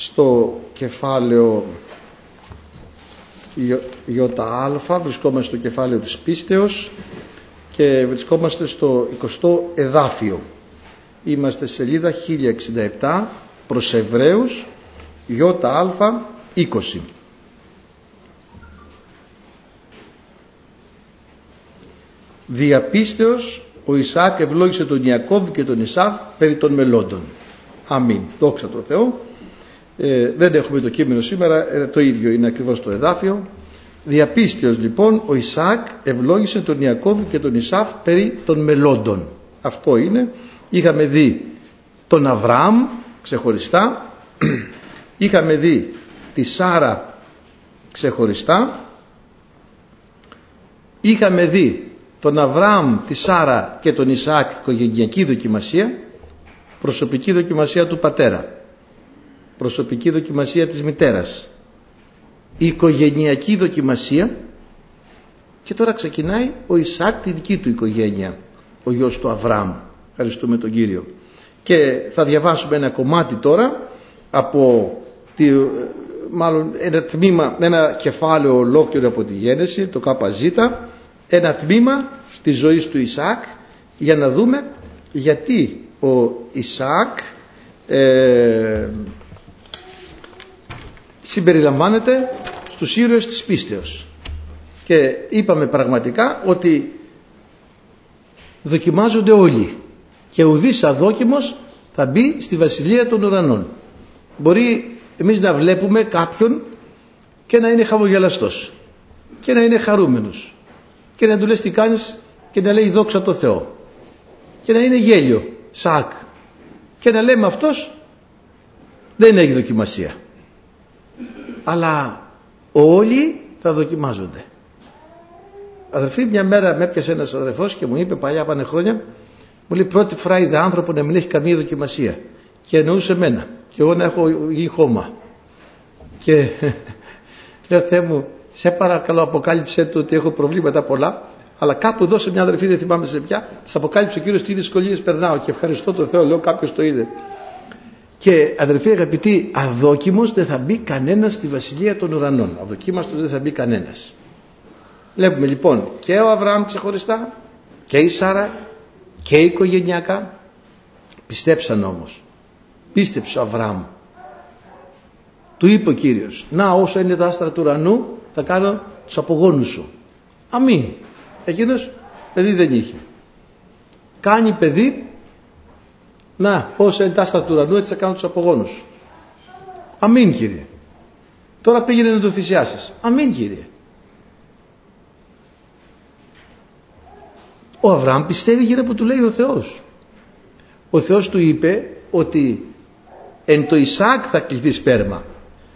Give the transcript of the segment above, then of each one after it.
στο κεφάλαιο ΙΑ, βρισκόμαστε στο κεφάλαιο της πίστεως και βρισκόμαστε στο 20ο εδάφιο. Είμαστε σελίδα 1067 προς Εβραίους ΙΑ 20. Διαπίστεως ο Ισάκ ευλόγησε τον Ιακώβ και τον Ισάβ περί των μελώντων. Αμήν. Δόξα τω Θεώ. Ε, δεν έχουμε το κείμενο σήμερα, ε, το ίδιο είναι ακριβώς το εδάφιο. Διαπίστεως λοιπόν ο Ισάκ ευλόγησε τον Ιακώβ και τον Ισάβ περί των μελώντων. Αυτό είναι. Είχαμε δει τον Αβραάμ ξεχωριστά. Είχαμε δει τη Σάρα ξεχωριστά. Είχαμε δει τον Αβραάμ, τη Σάρα και τον Ισαάκ οικογενειακή δοκιμασία, προσωπική δοκιμασία του πατέρα, προσωπική δοκιμασία της μητέρας, οικογενειακή δοκιμασία και τώρα ξεκινάει ο Ισαάκ τη δική του οικογένεια, ο γιος του Αβραάμ. Ευχαριστούμε τον Κύριο. Και θα διαβάσουμε ένα κομμάτι τώρα από τη, μάλλον ένα τμήμα, ένα κεφάλαιο ολόκληρο από τη Γένεση, το ΚΖ, ένα τμήμα της ζωής του Ισaac για να δούμε γιατί ο Ισaac ε, συμπεριλαμβάνεται στους ήρωες της πίστεως. Και είπαμε πραγματικά ότι δοκιμάζονται όλοι. Και ουδής αδόκιμος θα μπει στη βασιλεία των ουρανών. Μπορεί εμείς να βλέπουμε κάποιον και να είναι χαμογελαστός και να είναι χαρούμενος και να του λες τι κάνεις και να λέει δόξα τω Θεώ και να είναι γέλιο, σακ. Και να λέμε αυτός δεν έχει δοκιμασία αλλά όλοι θα δοκιμάζονται. Αδερφή μια μέρα με έπιασε ένας αδερφός και μου είπε παλιά πάνε χρόνια μου λέει πρώτη φορά είδε άνθρωπο να μην έχει καμία δοκιμασία και εννοούσε εμένα. Και εγώ να έχω γη χώμα και λέω Θεέ μου σε παρακαλώ αποκάλυψε του ότι έχω προβλήματα πολλά αλλά κάπου εδώ σε μια αδερφή δεν θυμάμαι σε ποια της αποκάλυψε ο Κύριος τι δυσκολίες περνάω και ευχαριστώ τον Θεό λέω κάποιος το είδε και αδερφοί αγαπητοί αδόκιμος δεν θα μπει κανένας στη βασιλεία των ουρανών. Αδοκίμαστος δεν θα μπει κανένας. Βλέπουμε λοιπόν και ο Αβραάμ ξεχωριστά και η Σάρα και η οικογενειακά. Πιστέψαν όμως. Πίστεψε ο Αβραάμ. Του είπε ο Κύριος να όσο είναι τα άστρα του ουρανού θα κάνω τους απογόνους σου αμήν. Εκείνος παιδί δεν είχε. Κάνει παιδί να όσο είναι τα άστρα του ουρανού έτσι θα κάνω τους απογόνους. Σου αμήν Κύριε. Τώρα πήγαινε να το θυσιάσεις. Αμήν Κύριε. Ο Αβραάμ πιστεύει γύρω που του λέει ο Θεός. Ο Θεός του είπε ότι εν το Ισάκ θα κληθεί σπέρμα.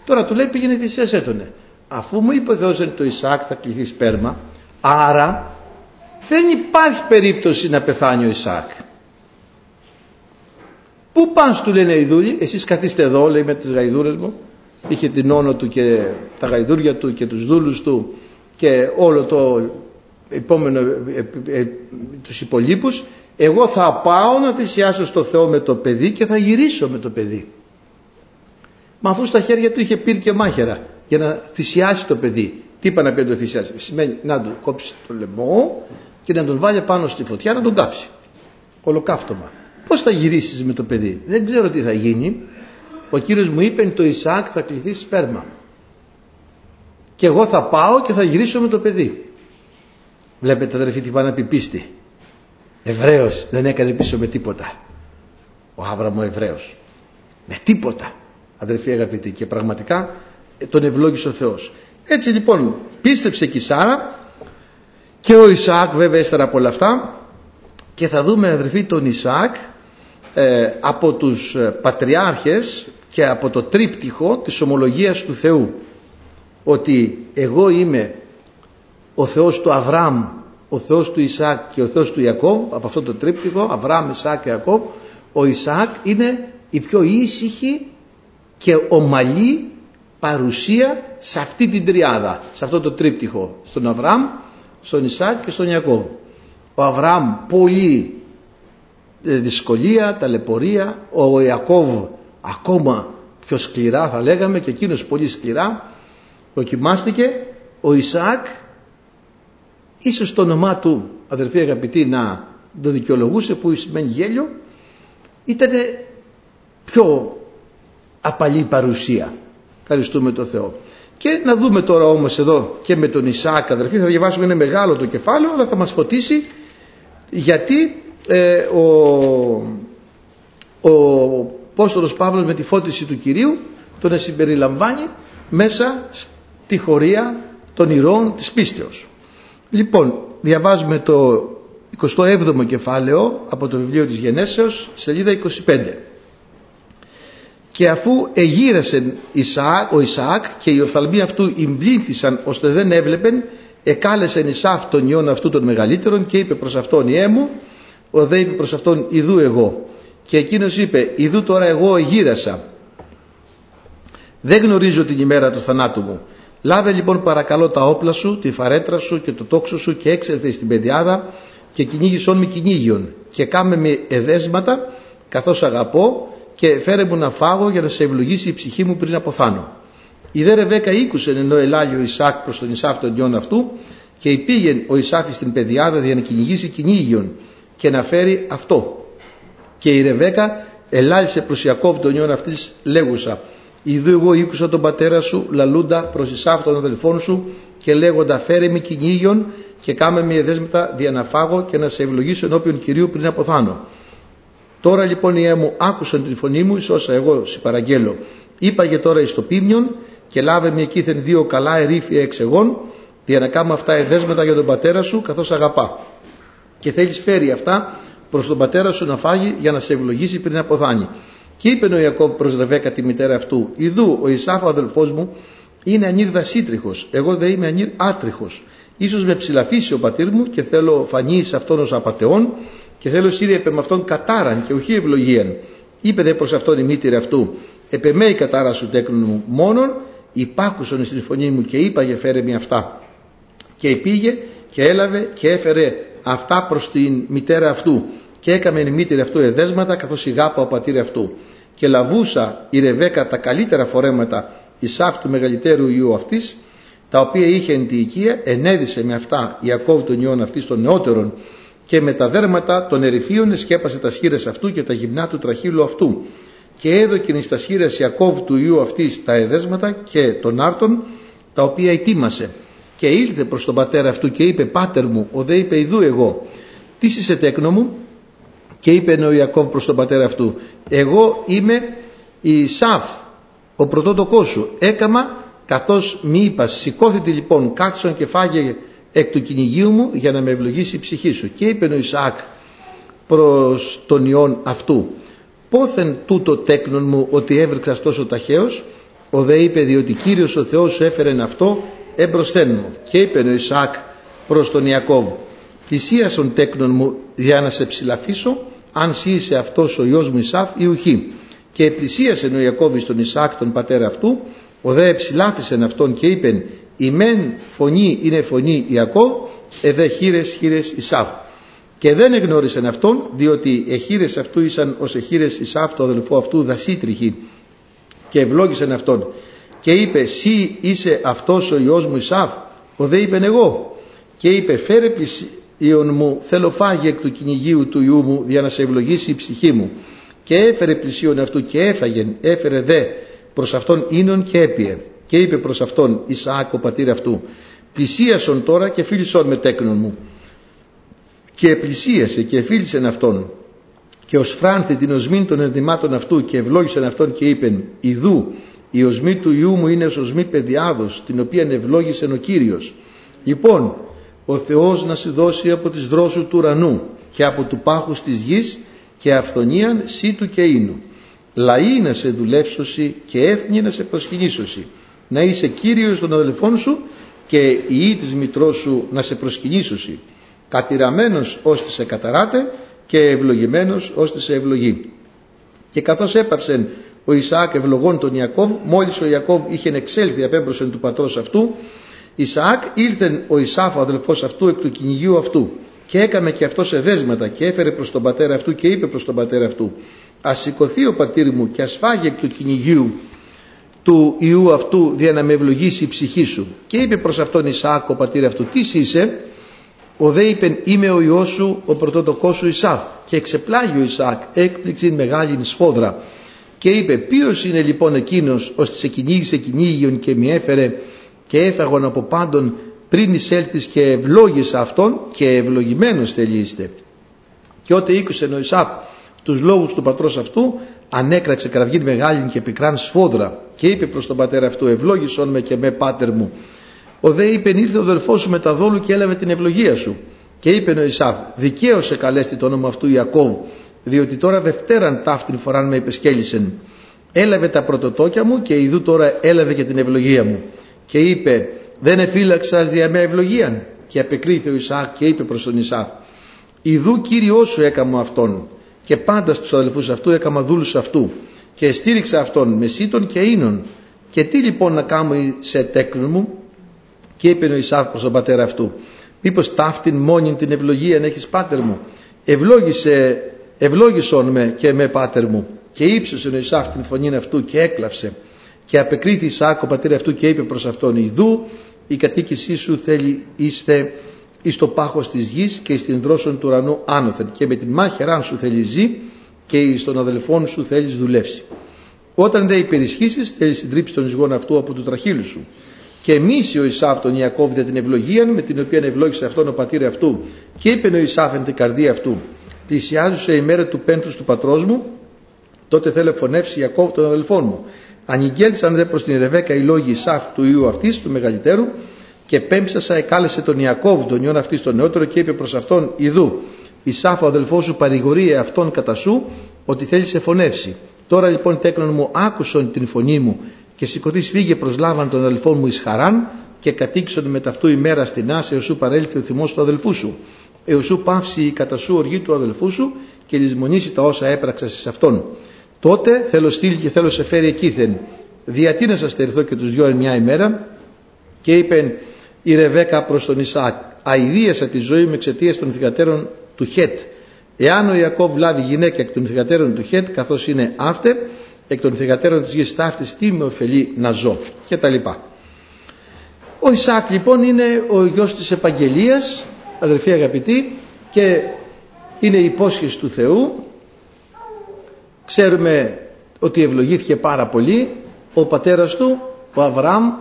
Τώρα του λέει πήγαινε θυσίας έτονε. Αφού μου είπε ο Θεός ότι το Ισάκ θα κληθεί σπέρμα, άρα δεν υπάρχει περίπτωση να πεθάνει ο Ισάκ. Πού πάνε του λένε οι δούλοι, εσείς καθίστε εδώ λέει με τις γαϊδούρες μου, είχε την όνο του και τα γαϊδούρια του και τους δούλους του και όλο το επόμενο, ε, ε, ε, τους υπολείπους, εγώ θα πάω να θυσιάσω στο Θεό με το παιδί και θα γυρίσω με το παιδί. Μα αφού στα χέρια του είχε πύρ και μάχαιρα για να θυσιάσει το παιδί. Τι είπα να πει να το θυσιάσει; Σημαίνει να του κόψει το λαιμό και να τον βάλει πάνω στη φωτιά να τον κάψει. Ολοκαύτωμα. Πώς θα γυρίσεις με το παιδί; Δεν ξέρω τι θα γίνει. Ο Κύριος μου είπε το Ισάκ θα κληθεί σπέρμα. Και εγώ θα πάω και θα γυρίσω με το παιδί. Βλέπετε αδερφοί τι πάνε να πει πίστη. Εβραίος δεν έκανε πίσω με τίποτα. Ο Άβραμο Εβραίος. Με τίποτα αδερφοί αγαπητοί και πραγματικά τον ευλόγησε ο Θεός έτσι λοιπόν πίστεψε και η Σάρα και ο Ισαάκ βέβαια ύστερα από όλα αυτά και θα δούμε αδερφοί τον Ισαάκ ε, από τους ε, πατριάρχες και από το τρίπτυχο της ομολογίας του Θεού ότι εγώ είμαι ο Θεός του Αβραάμ ο Θεός του Ισαάκ και ο Θεός του Ιακώβ από αυτό το τρίπτυχο Αβραάμ, Ισαάκ και Ιακώβ ο Ισαάκ είναι η πιο ήσυχη και ομαλή παρουσία σε αυτή την τριάδα, σε αυτό το τρίπτυχο, στον Αβραάμ, στον Ισάκ και στον Ιακώβ. Ο Αβραάμ πολύ ε, δυσκολία, ταλαιπωρία, ο Ιακώβ ακόμα πιο σκληρά θα λέγαμε και εκείνος πολύ σκληρά δοκιμάστηκε. Ο Ισαάκ ίσως το όνομά του αδερφοί αγαπητοί να το δικαιολογούσε που σημαίνει γέλιο ήταν πιο απαλή παρουσία. Ευχαριστούμε τον Θεό. Και να δούμε τώρα όμως εδώ και με τον Ισαάκ αδερφοί θα διαβάσουμε είναι μεγάλο το κεφάλαιο αλλά θα μας φωτίσει γιατί ε, ο, ο Πόστολος Παύλος με τη φώτιση του Κυρίου τον συμπεριλαμβάνει μέσα στη χωρία των ηρώων της πίστεως. Λοιπόν, διαβάζουμε το 27ο κεφάλαιο από το βιβλίο της Γενέσεως, σελίδα 25. Και αφού εγύρασε Ισαάκ, ο Ισαάκ και οι οφθαλμοί αυτού ημβλήθησαν ώστε δεν έβλεπεν, εκάλεσεν Ισάφ τον ιόν αυτού των μεγαλύτερων και είπε προς αυτόν «Ιέ μου», ο δε είπε προς αυτόν «Ιδού εγώ». Και εκείνος είπε «Ιδού τώρα εγώ εγύρασα». Δεν γνωρίζω την ημέρα του θανάτου μου. Λάβε λοιπόν παρακαλώ τα όπλα σου, τη φαρέτρα σου και το τόξο σου και έξερθε στην πεδιάδα και κυνήγησόν με κυνήγιον και κάμε με εδέσματα καθώς αγαπώ και φέρε μου να φάγω για να σε ευλογήσει η ψυχή μου πριν αποθάνω. Η δε Ρεβέκα ήκουσε ενώ ελάλει ο Ισάκ προς τον Ισάφ τον γιον αυτού και υπήγεν ο Ισάφ στην πεδιάδα για να κυνηγήσει κυνήγιον και να φέρει αυτό. Και η Ρεβέκα ελάλησε προς Ιακώβ τον γιον αυτής λέγουσα Ιδού εγώ ήκουσα τον πατέρα σου λαλούντα προς Ισάφ των αδελφών σου και λέγοντα φέρε με κυνήγιον και κάμε με δέσμετα δια να φάγω και να σε ευλογήσω ενώπιον Κυρίου πριν αποθάνω. Τώρα λοιπόν οι μου άκουσαν την φωνή μου εις όσα εγώ συμπαραγγέλω. Είπαγε τώρα εις το πίμιον και λάβε με εκείθεν δύο καλά ερήφια εξεγών για να κάνω αυτά εδέσματα για τον πατέρα σου καθώς αγαπά. Και θέλεις φέρει αυτά προς τον πατέρα σου να φάγει για να σε ευλογήσει πριν αποθάνει. Και είπε ο Ιακώβ προς Ρεβέκα τη μητέρα αυτού «Ιδού ο Ισάφ ο αδελφός μου είναι ανήρ δασίτριχος, εγώ δεν είμαι ανήρ άτριχος. Ίσως με ψηλαφίσει ο πατήρ μου και θέλω φανείς σε αυτόν ως απατεών και θέλω σύρια επ' με αυτόν κατάραν και οχι ευλογίαν. Είπε δε προς αυτόν η μήτηρη αυτού «Επεμέ η κατάρα σου τέκνον μου μόνον, υπάκουσον στην φωνή μου και είπα φέρε με αυτά». Και πήγε και έλαβε και έφερε αυτά προς την μητέρα αυτού. Και έκαμε η μήτηρη αυτού εδέσματα καθώς γάπα ο πατήρ αυτού. Και λαβούσα η Ρεβέκα τα καλύτερα φορέματα Ισάφ του μεγαλύτερου ιού αυτής τα οποία είχε εν τη οικία ενέδισε με αυτά Ιακώβ των ιών αυτής των νεότερων και με τα δέρματα των ερηφίων σκέπασε τα σχήρες αυτού και τα γυμνά του τραχύλου αυτού. Και έδωκε στα σχήρες Ιακώβ του ιού αυτής τα εδέσματα και των άρτων τα οποία ετοίμασε και ήλθε προς τον πατέρα αυτού και είπε «Πάτερ μου, ο δε είπε ιδού εγώ, τις είσαι τέκνο μου» και είπε ο Ιακώβ προς τον πατέρα αυτού «Εγώ είμαι η Σαφ, ο πρωτότοκός σου, έκαμα καθώς μη είπας σηκώθητη λοιπόν κάθισον και φάγε εκ του κυνηγίου μου για να με ευλογήσει η ψυχή σου». Και είπε ο Ισαάκ προς τον ιόν αυτού «Πόθεν τούτο τέκνον μου ότι έβρεξας τόσο ταχαίως» ο δε είπε διότι Κύριος ο Θεός σου έφερε αυτό εμπροσθέν μου και είπε ο Ισαάκ προς τον Ιακώβ θυσίασον τέκνον μου για να σε ψηλαφίσω αν σύ είσαι αυτός ο γιος μου Ισάφ ή ουχή και πλησίασε ο Ιακώβης τον Ισάκ τον πατέρα αυτού ο δε ψηλάφισεν αυτόν και είπεν η μεν φωνή είναι φωνή Ιακώβ εδέ χείρες χείρες Ισάφ και δεν εγνώρισαν αυτόν διότι εχείρες αυτού ήσαν ως εχείρες Ισάφ το αδελφό αυτού δασίτριχη. Και ευλόγησαν αυτόν και είπε «Σύ είσαι αυτός ο Υιός μου Ισάφ» ο δε είπεν εγώ και είπε «Φέρε πλησίον μου θέλω φάγει εκ του κυνηγίου του Υιού μου για να σε ευλογήσει η ψυχή μου» και έφερε πλησίον αυτού και έφαγεν έφερε δε προς αυτόν ίνον και έπιε. Και είπε προς αυτόν Ισαάκ ο πατήρ αυτού πλησίασον τώρα και φίλησον με τέκνον μου και πλησίασε και φίλησεν αυτόν και ως φράνθη την οσμήν των ενδυμάτων αυτού και ευλόγησεν αυτόν και είπεν «Ιδού η οσμή του Ιού μου είναι ως οσμή παιδιάδος την οποία ευλόγησε ο Κύριος. Λοιπόν ο Θεός να σου δώσει από τις δρόσους του ουρανού και από του πάχους της γης και αυθονίαν σύ του και ίνου. Λαοί να σε δουλεύσωση και έθνη να σε προσκυνήσωση να είσαι Κύριος των αδελφών σου και η ή της μητρός σου να σε προσκυνήσωση κατηραμένος ώστε σε καταράτε και ευλογημένος ώστε σε ευλογεί και καθώς έπαψεν ο Ισαάκ ευλογών τον Ιακώβ. Μόλις ο Ιακώβ είχε εξέλθει απέμπροσεν του πατρός αυτού. Ισαάκ ήλθεν ο Ισάφ ο αδελφός αυτού εκ του κυνηγίου αυτού. Και έκαμε και αυτό σε δέσματα και έφερε προς τον πατέρα αυτού και είπε προς τον πατέρα αυτού ας σηκωθεί ο πατήρ μου και ας φάγει εκ του κυνηγίου του Ιού αυτού για να με ευλογήσει η ψυχή σου. Και είπε προς αυτόν Ισαάκ ο πατήρ αυτού τι είσαι; Ο δε είπε είμαι ο Υιός σου ο πρωτότοκός σου Ισαάκ και εξεπλάγει ο Ισαάκ έκπληξη μεγάλη σφόδρα και είπε ποιος είναι λοιπόν εκείνος ώστε σε κυνήγησε κυνήγιον και με έφερε και έφαγον από πάντων πριν εισέλθεις και ευλόγησα αυτόν και ευλογημένος θελείστε. Και ότε ήκουσε ο Ισαάκ τους λόγους του πατρός αυτού ανέκραξε κραυγή μεγάλη και πικράν σφόδρα και είπε προς τον πατέρα αυτού ευλόγησον με και με πάτερ μου ο δε είπε ήρθε ο αδελφός σου με τα δόλου και έλαβε την ευλογία σου και είπε ο Ισάβ δικαίωσε καλέστη το όνομα αυτού Ιακώβ διότι τώρα δευτέραν ταύτην φοράν με υπεσκέλισεν έλαβε τα πρωτοτόκια μου και ειδού τώρα έλαβε και την ευλογία μου. Και είπε δεν εφύλαξας δια με ευλογίαν και απεκρίθη ο Ισαάκ και είπε προς τον Ισάβ Ιδού Κύριό σου έκαμα αυτόν. Και πάντα στους αδελφούς αυτού έκαμα δούλους αυτού. Και στήριξα αυτόν με σύτων και ίνων και τι λοιπόν να κάνω σε τέκνο μου; Και είπε ο Ισάβ προς τον πατέρα αυτού μήπως ταύτην μόνη την ευλογία να έχεις πάτερ μου. Ευλόγησε ευλόγησον με και με πάτερ μου και ύψωσε ο Ισάβ την φωνή αυτού και έκλαψε και απεκρίθη Ισάκ ο πατέρα αυτού και είπε προς αυτόν Ιδού η κατοίκησή σου θέλει είστε εις το πάχος της γης και εις την δρόσον του ουρανού άνωθεν και με την μάχερά σου θέλει ζει και εις τον αδελφόν σου θέλεις δουλεύσει. Όταν δεν υπερισχύσεις θέλεις συντρίψεις τον ζυγόν αυτού από του τραχύλου σου. Και εμείς ο Ισάβ τον Ιακώβ την ευλογία με την οποία ευλόγησε αυτόν ο πατήρ αυτού και είπε ο Ισάβ εν την καρδία αυτού πλησιάζουσε η μέρα του πένθους του πατρός μου τότε θέλω φωνεύσει Ιακώβ τον αδελφόν μου. Ανηγγέλισαν δε προς την Ρεβέκα οι λόγοι Ισάβ του Ιού αυτής του μεγαλύτερου και πέμψασα εκάλεσε τον Ιακώβ τον ιόν αυτής τον νεότερο και είπε προς αυτόν Ιδού Ισάφ ο αδελφός σου παρηγορεί αυτόν κατά σου ότι θέλεις σε φωνεύσει. Τώρα λοιπόν τέκνον μου άκουσον την φωνή μου και σηκωθείς φύγε προσλάβαν τον αδελφόν μου εις χαράν και κατήξον με ταυτού ημέρα στην άση σου παρέλθει ο θυμός του αδελφού σου. Σου πάυσει η κατά σου οργή του αδελφού σου και λησμονήσει τα όσα έπραξα σε αυτόν. Τότε θέλω στείλει και θέλω σε φέρει εκείθεν. Διατί να σας τερθώ και τους δυο μια ημέρα και είπε η Ρεβέκα προς τον Ισάκ αηδίασα τη ζωή μου εξαιτίας των θυγατέρων του Χέτ εάν ο Ιακώβ λάβει γυναίκα εκ των θυγατέρων του Χέτ καθώς είναι αύτε εκ των θυγατέρων της γης ταύτης τι με ωφελεί να ζω και τα λοιπά ο Ισάκ λοιπόν είναι ο γιος της επαγγελίας αδερφοί αγαπητοί και είναι η υπόσχεση του Θεού. Ξέρουμε ότι ευλογήθηκε πάρα πολύ. Ο πατέρας του ο Αβραάμ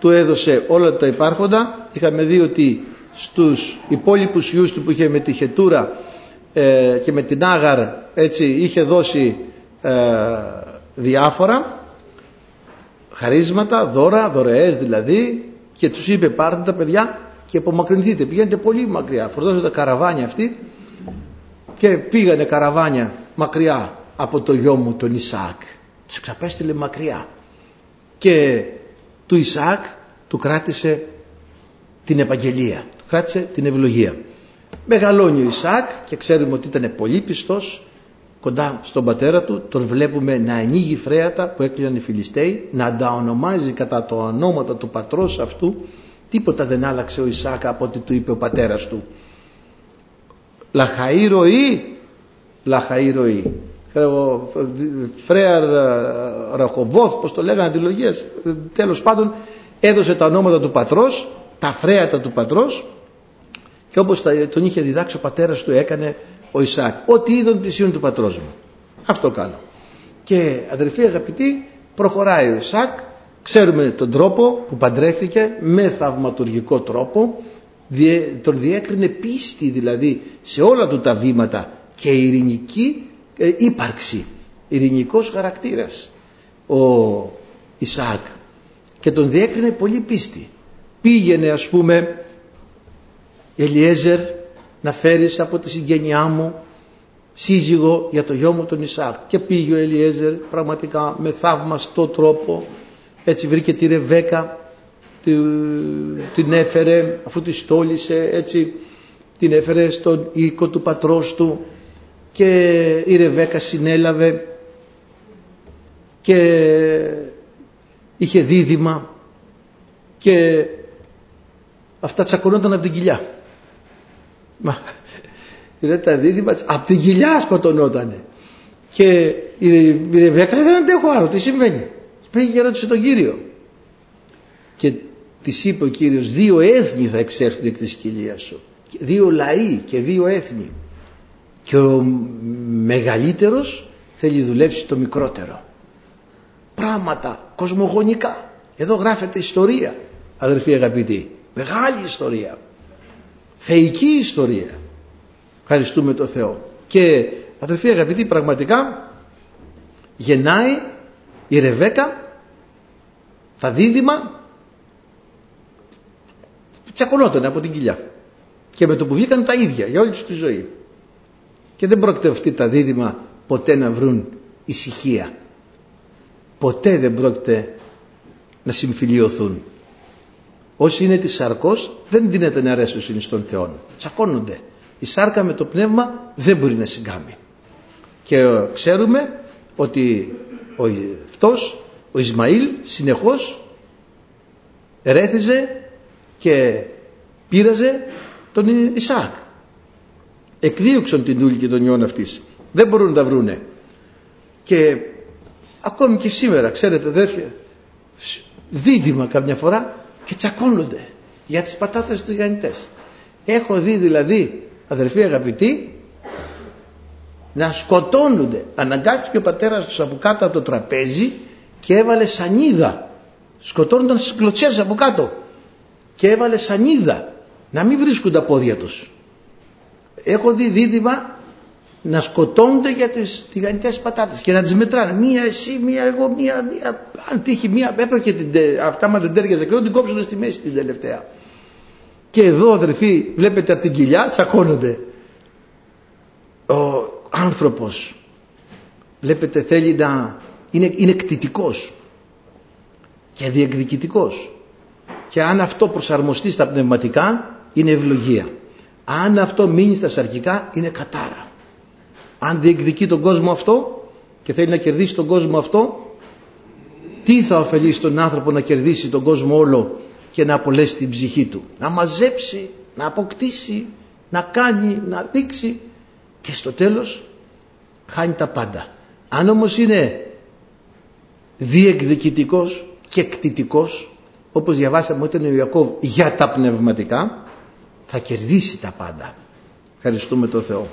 του έδωσε όλα τα υπάρχοντα. Είχαμε δει ότι στους υπόλοιπους ιούς του που είχε με τη Χετούρα ε, και με την Άγαρ έτσι είχε δώσει ε, διάφορα. Χαρίσματα, δώρα, δωρεές δηλαδή. Και τους είπε πάρτε τα παιδιά και απομακρυνθείτε. Πηγαίνετε πολύ μακριά. Φορτώσετε τα καραβάνια αυτοί. Και πήγανε καραβάνια μακριά από το γιο μου τον Ισάκ τους ξαπέστειλε μακριά. Και του Ισαάκ του κράτησε την επαγγελία, του κράτησε την ευλογία. Μεγαλώνει ο Ισαάκ και ξέρουμε ότι ήταν πολύ πιστός κοντά στον πατέρα του, τον βλέπουμε να ανοίγει φρέατα που έκλειναν οι Φιλιστέοι, να τα ονομάζει κατά το ονόματα του πατρός αυτού, τίποτα δεν άλλαξε ο Ισαάκ από ό,τι του είπε ο πατέρας του. Λαχαή ροή, λαχαή ροή. Φρέαρ Ραχοβόθ πως το λέγανε αντιλογίες. Τέλος πάντων έδωσε τα ονόματα του πατρός τα φρέατα του πατρός και όπως τον είχε διδάξει ο πατέρας του έκανε ο Ισάκ. Ό,τι είδον τη του πατρός μου. Αυτό κάνω. Και αδερφοί αγαπητοί προχωράει ο Ισάκ ξέρουμε τον τρόπο που παντρεύτηκε με θαυματουργικό τρόπο. Τον διέκρινε πίστη δηλαδή σε όλα του τα βήματα και ειρηνική ε, ύπαρξη, ειρηνικός χαρακτήρας ο Ισaac και τον διέκρινε πολύ πίστη. Πήγαινε ας πούμε Ελιέζερ να φέρεις από τη συγγένειά μου σύζυγο για το γιο μου τον Ισάκ και πήγε ο Ελιέζερ πραγματικά με θαύμαστο τρόπο έτσι βρήκε τη Ρεβέκα την έφερε αφού τη στόλισε έτσι την έφερε στον οίκο του πατρός του και η Ρεβέκα συνέλαβε και είχε δίδυμα και αυτά τσακωνόταν από την κοιλιά. Μα είδατε τα δίδυμα από την κοιλιά σκοτωνότανε. Και η Ρεβέκα λέει δεν αντέχω άλλο, τι συμβαίνει. Πήγε και ρώτησε τον Κύριο. Και της είπε ο Κύριος δύο έθνη θα εξέρθουν εκ της κοιλίας σου. Δύο λαοί και δύο έθνη. Και ο μεγαλύτερος θέλει δουλέψει το μικρότερο. Πράγματα κοσμογονικά. Εδώ γράφεται ιστορία αδερφοί αγαπητοί. Μεγάλη ιστορία. Θεϊκή ιστορία. Ευχαριστούμε το Θεό. Και αδερφοί αγαπητοί πραγματικά γεννάει η Ρεβέκα τα δίδυμα τσακωνόταν από την κοιλιά. Και με το που βγήκαν τα ίδια για όλη τους τη ζωή. Και δεν πρόκειται αυτοί τα δίδυμα ποτέ να βρουν ησυχία. Ποτέ δεν πρόκειται να συμφιλιωθούν όσοι είναι της σαρκός δεν δίνεται να αρέσουν στον Θεό τσακώνονται. Η σάρκα με το πνεύμα δεν μπορεί να συγκάμει. Και ξέρουμε ότι ο, αυτός, ο Ισμαήλ συνεχώς ερέθιζε και πείραζε τον Ισάκ. Εκδίωξαν την δούλη και τον ιόν αυτής. Δεν μπορούν να τα βρούνε. Και ακόμη και σήμερα, ξέρετε αδέρφια, δίδυμα καμιά φορά και τσακώνονται για τις πατάτες τηγανιτές. Έχω δει δηλαδή, αδερφοί αγαπητοί, να σκοτώνονται. Αναγκάστηκε ο πατέρας τους από κάτω από το τραπέζι και έβαλε σανίδα. Σκοτώνονταν στις κλωτσές από κάτω και έβαλε σανίδα να μην βρίσκουν τα πόδια τους. Έχω δει δίδυμα να σκοτώνονται για τις τηγανιτές πατάτες και να τις μετράνε. Μία εσύ, μία εγώ, μία, μία αν τύχει μία, έπρεπε την, αυτά μα δεν τέριαζε και την κόψουν στη μέση την τελευταία. Και εδώ αδερφοί βλέπετε από την κοιλιά τσακώνονται. Ο άνθρωπος βλέπετε θέλει να είναι, είναι κτητικός και διεκδικητικός. Και αν αυτό προσαρμοστεί στα πνευματικά είναι ευλογία. Αν αυτό μείνει στα σαρκικά είναι κατάρα. Αν διεκδικεί τον κόσμο αυτό και θέλει να κερδίσει τον κόσμο αυτό τι θα ωφελήσει τον άνθρωπο να κερδίσει τον κόσμο όλο και να απολέσει την ψυχή του; Να μαζέψει, να αποκτήσει να κάνει, να δείξει. Και στο τέλος χάνει τα πάντα. Αν όμως είναι διεκδικητικός και κτητικός όπως διαβάσαμε όταν ο Ιακώβ για τα πνευματικά θα κερδίσει τα πάντα. Ευχαριστούμε τον Θεό.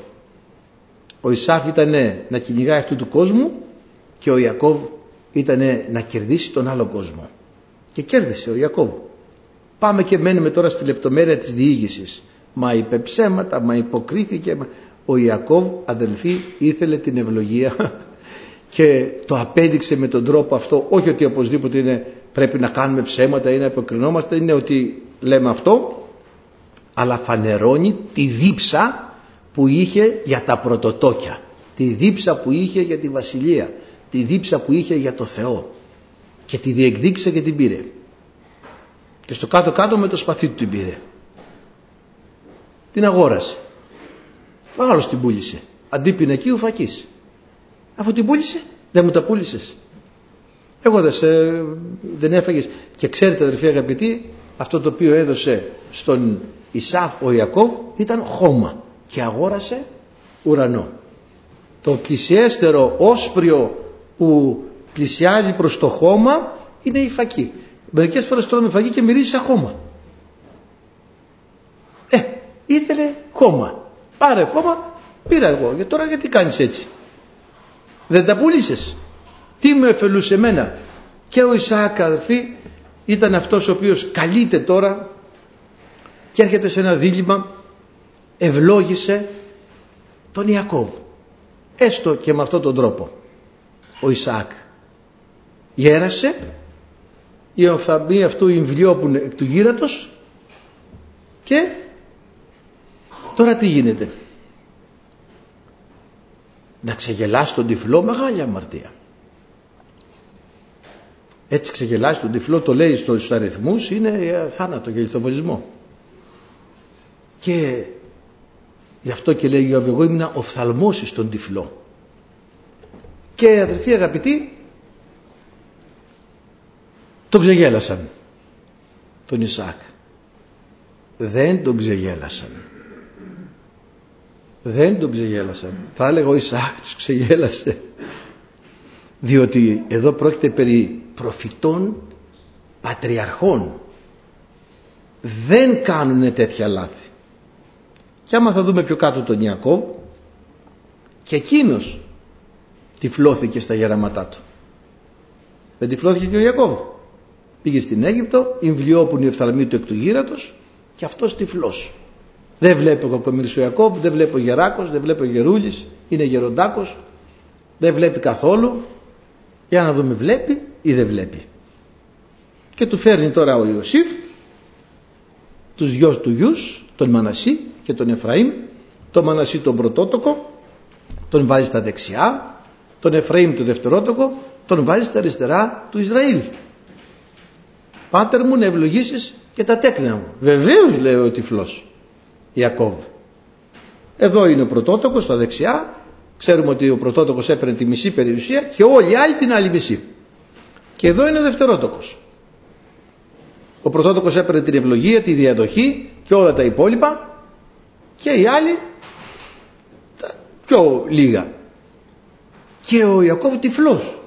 Ο Ισάφ ήταν να κυνηγάει αυτού του κόσμου και ο Ιακώβ ήταν να κερδίσει τον άλλο κόσμο. Και κέρδισε ο Ιακώβ. Πάμε και μένουμε τώρα στη λεπτομέρεια της διήγησης. Μα είπε ψέματα, μα υποκρίθηκε ο Ιακώβ αδελφοί ήθελε την ευλογία και το απέδειξε με τον τρόπο αυτό. Όχι ότι οπωσδήποτε είναι πρέπει να κάνουμε ψέματα ή να υποκρινόμαστε είναι ότι λέμε αυτό αλλά φανερώνει τη δίψα που είχε για τα πρωτοτόκια. Τη δίψα που είχε για τη βασιλεία. Τη δίψα που είχε για το Θεό. Και τη διεκδίκησε και την πήρε. Και στο κάτω κάτω με το σπαθί του την πήρε. Την αγόρασε ο άλλος την πούλησε. Αντίπινε εκεί ο φακής. Αφού την πούλησε δεν μου τα πούλησες. Εγώ δεν, σε, δεν έφαγες. Και ξέρετε αδερφοί αγαπητοί αυτό το οποίο έδωσε στον Ισάφ ο Ιακώβ ήταν χώμα και αγόρασε ουρανό. Το πλησιέστερο όσπριο που πλησιάζει προς το χώμα είναι η φακή. Μερικές φορές τρώμε φακή και μυρίζει σαν χώμα. Ε ήθελε χώμα πάρε χώμα πήρα εγώ. Και τώρα γιατί κάνεις έτσι; Δεν τα πούλησες; Τι με εφελούσε εμένα; Και ο Ισαάκ αδελφοί ήταν αυτός ο οποίος καλείται τώρα και έρχεται σε ένα δίλημα ευλόγησε τον Ιακώβ. Έστω και με αυτόν τον τρόπο. Ο Ισαάκ γέρασε η οφθαλμή αυτού εμβυλιόπουν εκ του γύρατος και τώρα τι γίνεται; Να ξεγελάσει τον τυφλό μεγάλη αμαρτία. Έτσι ξεγελάσει τον τυφλό το λέει στους αριθμούς είναι ε, θάνατο και λιθοβολισμό και γι' αυτό και λέει ο εγώ ήμουν οφθαλμός στον τυφλό και αδερφοί αγαπητοί τον ξεγέλασαν τον Ισάκ. Δεν τον ξεγέλασαν δεν τον ξεγέλασαν. Θα έλεγα ο Ισάκ τους ξεγέλασε. Διότι εδώ πρόκειται περί προφητών πατριαρχών. Δεν κάνουν τέτοια λάθη. Και άμα θα δούμε πιο κάτω τον Ιακώβ και εκείνος τυφλώθηκε στα γεραματά του. Δεν τυφλώθηκε και ο Ιακώβ. Πήγε στην Αίγυπτο εμβλιόπουν οι οφθαλμοί του εκ του γύρατος και αυτός τυφλός δεν βλέπω κακομύρης ο Ιακώβ δεν βλέπω γεράκος, δεν βλέπω γερούλης είναι γεροντάκος δεν βλέπει καθόλου. Για να δούμε βλέπει ή δεν βλέπει. Και του φέρνει τώρα ο Ιωσήφ τους γιος του γιους τον Μανασί και τον Εφραήμ. Τον Μανασί τον πρωτότοκο τον βάζει στα δεξιά. Τον Εφραήμ τον δευτερότοκο τον βάζει στα αριστερά του Ισραήλ. Πάτερ μου να ευλογήσεις και τα τέκνα μου βεβαίως λέει ο τυφλός Ιακώβ εδώ είναι ο πρωτότοκος στα δεξιά ξέρουμε ότι ο πρωτότοκος έπαιρνε τη μισή περιουσία και όλοι οι άλλοι την άλλη μισή και εδώ είναι ο δευτερότοκος ο πρωτότοκος έπαιρνε την ευλογία, τη διαδοχή και όλα τα υπόλοιπα και οι άλλοι τα πιο λίγα. Και ο Ιακώβ τυφλός.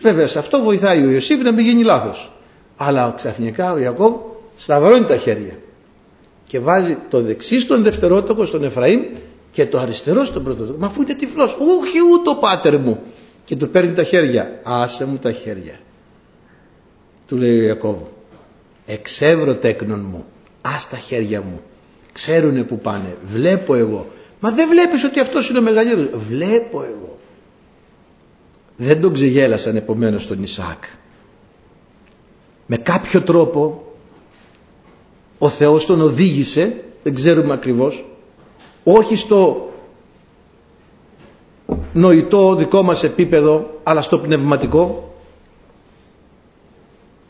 Βέβαια σε αυτό βοηθάει ο Ιωσήφ να μην γίνει λάθος. Αλλά ξαφνικά ο Ιακώβ σταυρώνει τα χέρια και βάζει το δεξί στον δευτερότοκο στον Εφραήμ και το αριστερό στον πρωτότοκο. Μα αφού είναι τυφλός, όχι ούτω πάτερ μου. Και του παίρνει τα χέρια. Άσε μου τα χέρια. Του λέει ο Ιακώβ εξεύρω τέκνον μου ας τα χέρια μου ξέρουνε που πάνε βλέπω εγώ μα δεν βλέπεις ότι αυτός είναι ο μεγαλύτερος βλέπω εγώ δεν τον ξεγέλασαν επομένως τον Ισαάκ με κάποιο τρόπο ο Θεός τον οδήγησε δεν ξέρουμε ακριβώς όχι στο νοητό δικό μας επίπεδο αλλά στο πνευματικό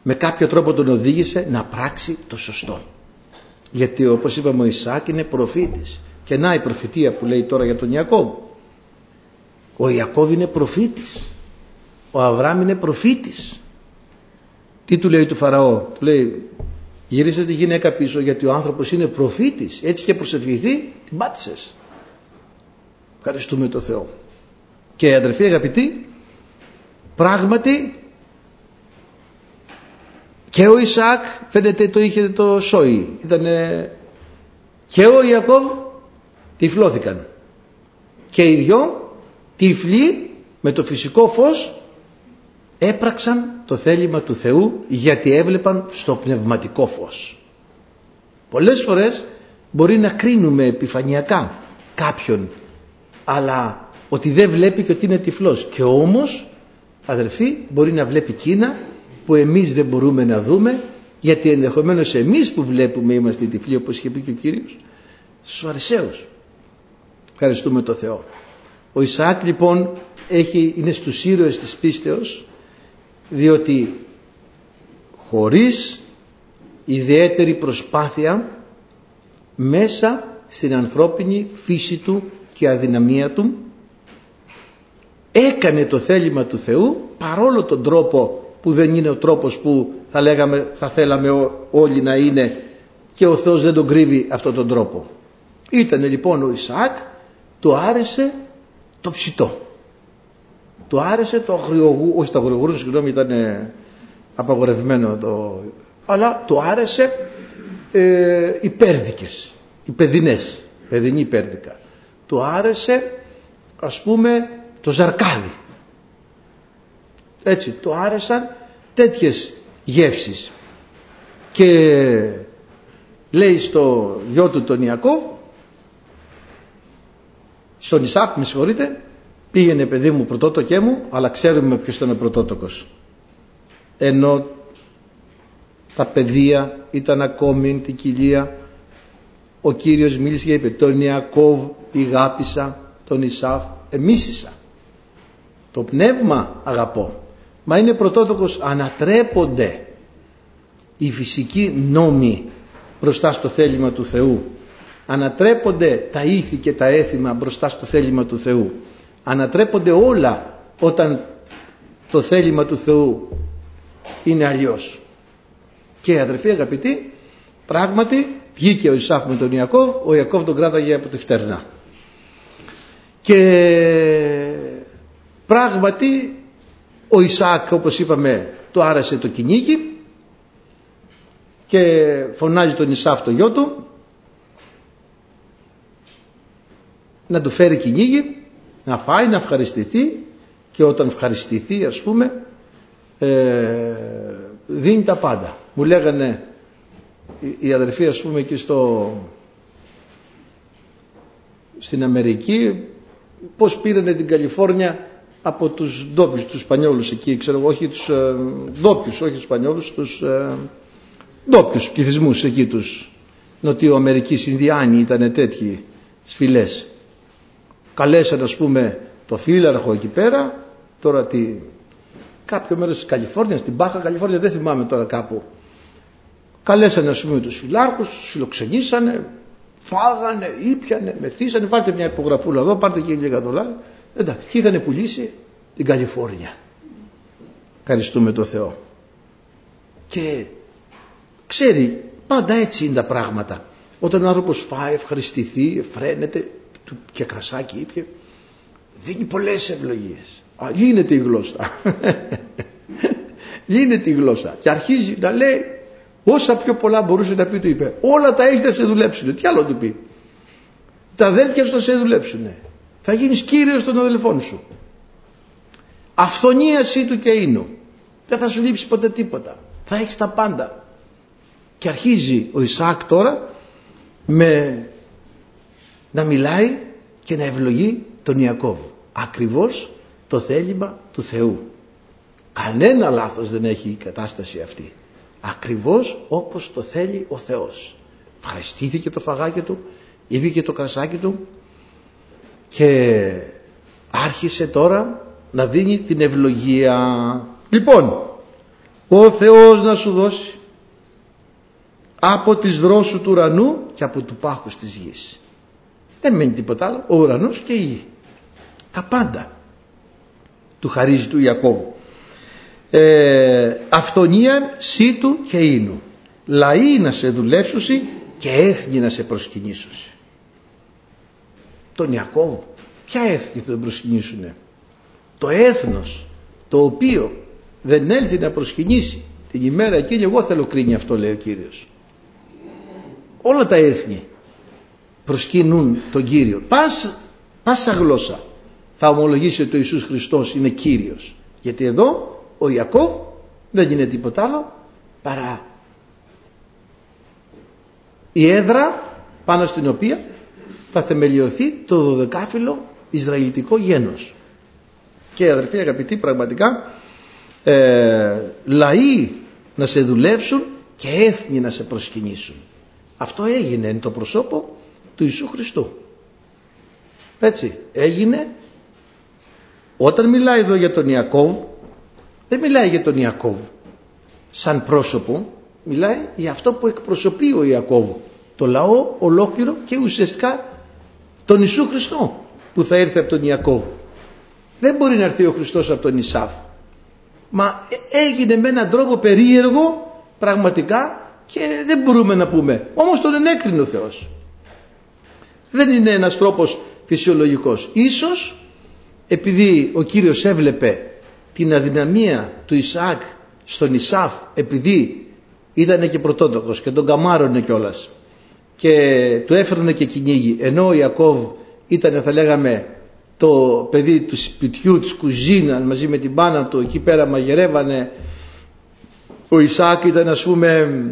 με κάποιο τρόπο τον οδήγησε να πράξει το σωστό. Γιατί όπως είπαμε ο Ισάκ είναι προφήτης. Και να η προφητεία που λέει τώρα για τον Ιακώβ. Ο Ιακώβ είναι προφήτης. Ο Αβραάμ είναι προφήτης. Τι του λέει του Φαραώ; Του λέει γυρίσε τη γυναίκα πίσω γιατί ο άνθρωπος είναι προφήτης. Έτσι και προσευχηθεί την πάτησες. Ευχαριστούμε το Θεό. Και αδερφοί αγαπητοί πράγματι και ο Ισαάκ φαίνεται το είχε το σόι. Ήτανε... Και ο Ιακώβ τυφλώθηκαν. Και οι δυο τυφλοί με το φυσικό φως έπραξαν το θέλημα του Θεού γιατί έβλεπαν στο πνευματικό φως. Πολλές φορές μπορεί να κρίνουμε επιφανειακά κάποιον αλλά ότι δεν βλέπει και ότι είναι τυφλός. Και όμως αδελφοί μπορεί να βλέπει κίνα που εμείς δεν μπορούμε να δούμε γιατί ενδεχομένως εμείς που βλέπουμε είμαστε τυφλοί όπως είχε πει και ο Κύριος στους Φαρισαίους. Ευχαριστούμε το Θεό. Ο Ισαάκ λοιπόν έχει, είναι στους ήρωες της πίστεως διότι χωρίς ιδιαίτερη προσπάθεια μέσα στην ανθρώπινη φύση του και αδυναμία του έκανε το θέλημα του Θεού παρόλο τον τρόπο που δεν είναι ο τρόπος που θα λέγαμε θα θέλαμε όλοι να είναι και ο Θεός δεν τον κρύβει αυτόν τον τρόπο. Ήτανε λοιπόν ο Ισαάκ, του άρεσε το ψητό. Του άρεσε το αγριογού, όχι το αγριογούρου, συγγνώμη ήταν απαγορευμένο το, αλλά του άρεσε ε, οι πέρδικες, οι παιδινές, παιδινή πέρδικα. Του άρεσε ας πούμε το ζαρκάδι έτσι το άρεσαν τέτοιες γεύσεις και λέει στο γιο του τον Ιακώβ στον Ισάκ με συγχωρείτε πήγαινε παιδί μου πρωτότοκέ μου αλλά ξέρουμε ποιος ήταν ο πρωτότοκος ενώ τα παιδεία ήταν ακόμη την κοιλία ο Κύριος μίλησε και είπε τον Ιακώβ ηγάπησα τον Ισάφ εμίσησα το πνεύμα αγαπώ Μα είναι πρωτότοκος ανατρέπονται οι φυσικοί νόμοι μπροστά στο θέλημα του Θεού. Ανατρέπονται τα ήθη και τα έθιμα μπροστά στο θέλημα του Θεού. Ανατρέπονται όλα όταν το θέλημα του Θεού είναι αλλιώς. Και αδερφοί αγαπητοί, πράγματι βγήκε ο Ισάφ με τον Ιακώβ, ο Ιακώβ τον κράταγε από τη φτερνά. Και πράγματι Ο Ισάκ όπως είπαμε του άρεσε το κυνήγι και φωνάζει τον Ισάφ το γιο του να του φέρει κυνήγι, να φάει, να ευχαριστηθεί και όταν ευχαριστηθεί ας πούμε ε, δίνει τα πάντα. Μου λέγανε οι αδερφοί ας πούμε εκεί στο, στην Αμερική πώς πήρανε την Καλιφόρνια από τους ντόπιους, τους Σπανιόλους εκεί, ξέρω όχι τους ε, ντόπιους, όχι τους Σπανιόλους, τους ε, ντόπιους πληθυσμούς εκεί τους Νοτιοαμερικής Ινδιάνοι ήταν τέτοιοι σφυλές. Καλέσαν ας πούμε το φύλαρχο εκεί πέρα, τώρα τι, κάποιο μέρος της Καλιφόρνιας, στην Πάχα Καλιφόρνια, δεν θυμάμαι τώρα κάπου. Καλέσανε ας πούμε τους φυλάρχους, τους φιλοξενήσανε, φάγανε, ήπιανε, μεθύσανε, βάλτε μια υπογραφούλα εδώ, πάρτε και λίγα δολάρια. Εντάξει, και είχαν πουλήσει την Καλιφόρνια. Ευχαριστούμε το Θεό. Και ξέρει, πάντα έτσι είναι τα πράγματα. Όταν ο άνθρωπος φάει, ευχαριστηθεί, φρένεται και κρασάκι ήπια, δίνει πολλές ευλογίες. Α, λύνεται η γλώσσα. λύνεται η γλώσσα. Και αρχίζει να λέει όσα πιο πολλά μπορούσε να πει του είπε. Όλα τα έχετε να σε δουλέψουν. Τι άλλο του πει. Τα αδέλφια σου θα σε δουλέψουν. Θα γίνεις κύριος των αδελφών σου. Αυθονίασή του και ίνου. Δεν θα σου λείψει ποτέ τίποτα. Θα έχεις τα πάντα. Και αρχίζει ο Ισαάκ τώρα με να μιλάει και να ευλογεί τον Ιακώβ. Ακριβώς το θέλημα του Θεού. Κανένα λάθος δεν έχει η κατάσταση αυτή. Ακριβώς όπως το θέλει ο Θεός. Ευχαριστήθηκε το φαγάκι του, είπε το κρασάκι του και άρχισε τώρα να δίνει την ευλογία. Λοιπόν, ο Θεός να σου δώσει από τις δρόσους του ουρανού και από του πάχους της γης. Δεν μένει τίποτα άλλο, ο ουρανός και η γη. Τα πάντα του χαρίζει του Ιακώβου. Ε, αυθονίαν σύτου και ίνου. Λαοί να σε δουλεύσουσι και έθνη να σε προσκυνήσουσι τον Ιακώβ ποια έθνη θα τον προσκυνήσουνε; Το έθνος το οποίο δεν έλθει να προσκυνήσει την ημέρα εκείνη εγώ θέλω κρίνει αυτό λέει ο Κύριος όλα τα έθνη προσκυνούν τον Κύριο πας, πάσα γλώσσα θα ομολογήσει ότι ο Ιησούς Χριστός είναι Κύριος γιατί εδώ ο Ιακώβ δεν είναι τίποτα άλλο παρά η έδρα πάνω στην οποία θα θεμελιωθεί το δωδεκάφυλλο Ισραηλιτικό γένος. Και αδερφοί αγαπητοί πραγματικά ε, λαοί να σε δουλεύσουν και έθνη να σε προσκυνήσουν. Αυτό έγινε εν το προσώπο του Ιησού Χριστού. Έτσι έγινε όταν μιλάει εδώ για τον Ιακώβ δεν μιλάει για τον Ιακώβ σαν πρόσωπο μιλάει για αυτό που εκπροσωπεί ο Ιακώβ το λαό ολόκληρο και ουσιαστικά τον Ιησού Χριστό που θα έρθει από τον Ιακώβ. Δεν μπορεί να έρθει ο Χριστός από τον Ισάβ. Μα έγινε με έναν τρόπο περίεργο πραγματικά και δεν μπορούμε να πούμε. Όμως τον ενέκρινε ο Θεός. Δεν είναι ένας τρόπος φυσιολογικός. Ίσως επειδή ο Κύριος έβλεπε την αδυναμία του Ισαάκ στον Ισάβ επειδή ήταν και πρωτότοκος και τον καμάρωνε κιόλας και του έφερνε και κυνήγι ενώ ο Ιακώβ ήταν θα λέγαμε το παιδί του σπιτιού της κουζίνας μαζί με την πάνα του εκεί πέρα μαγειρεύανε ο Ισάκ ήταν ας πούμε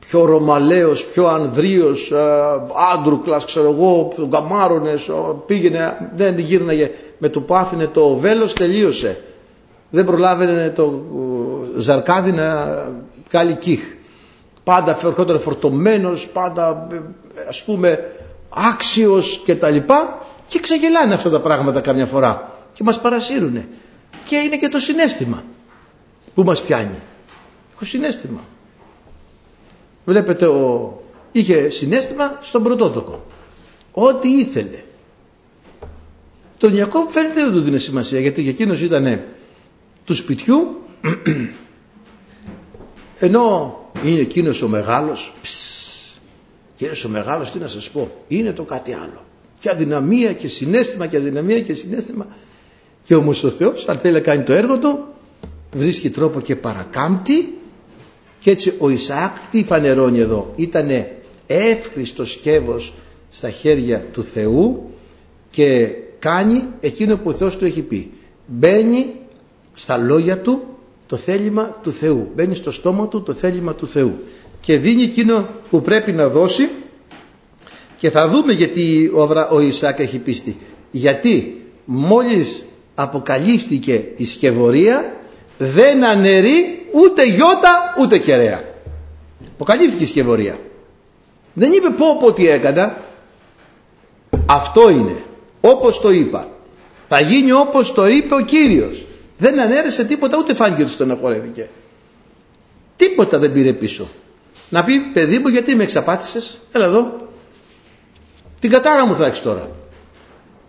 πιο ρωμαλαίος, πιο ανδρείος, άντρουκλας ξέρω εγώ, τον καμάρωνες, πήγαινε, δεν γύρναγε. Με το που άφηνε το βέλος τελείωσε. Δεν προλάβαινε το ζαρκάδι να βγάλει κύχ πάντα ερχόταν φορτωμένος, πάντα ας πούμε άξιος και τα λοιπά και ξεγελάνε αυτά τα πράγματα καμιά φορά. Και μας παρασύρουνε. Και είναι και το συνέστημα που μας πιάνει. Το συνέστημα βλέπετε ο... είχε συνέστημα στον πρωτότοκο. Ό,τι ήθελε. Τον Ιακώβ φαίνεται δεν του δίνει σημασία γιατί για εκείνος ήταν του σπιτιού ενώ είναι εκείνος ο μεγάλος και ο μεγάλος τι να σας πω είναι το κάτι άλλο και αδυναμία και συνέστημα και αδυναμία και συνέστημα Και όμως ο Θεός αν θέλει να κάνει το έργο του βρίσκει τρόπο και παρακάμπτει και έτσι ο Ισαάκ τι φανερώνει εδώ. Ήτανε εύχριστος σκεύος στα χέρια του Θεού και κάνει εκείνο που ο Θεός του έχει πει. Μπαίνει στα λόγια του το θέλημα του Θεού. Μπαίνει στο στόμα του το θέλημα του Θεού. Και δίνει εκείνο που πρέπει να δώσει και θα δούμε γιατί ο, ο Ισάκ έχει πίστη. Γιατί μόλις αποκαλύφθηκε η σκευωρία δεν αναιρεί ούτε γιώτα ούτε κεραία. Αποκαλύφθηκε η σκευωρία δεν είπε πω πω τι έκανα. Αυτό είναι. Όπως το είπα. Θα γίνει όπως το είπε ο Κύριος. Δεν ανέρεσε τίποτα ούτε φάνηκε ότι στεναχωρέθηκε τίποτα δεν πήρε πίσω. Να πει παιδί μου γιατί με εξαπάτησες; Έλα εδώ. Την κατάρα μου θα έχεις τώρα.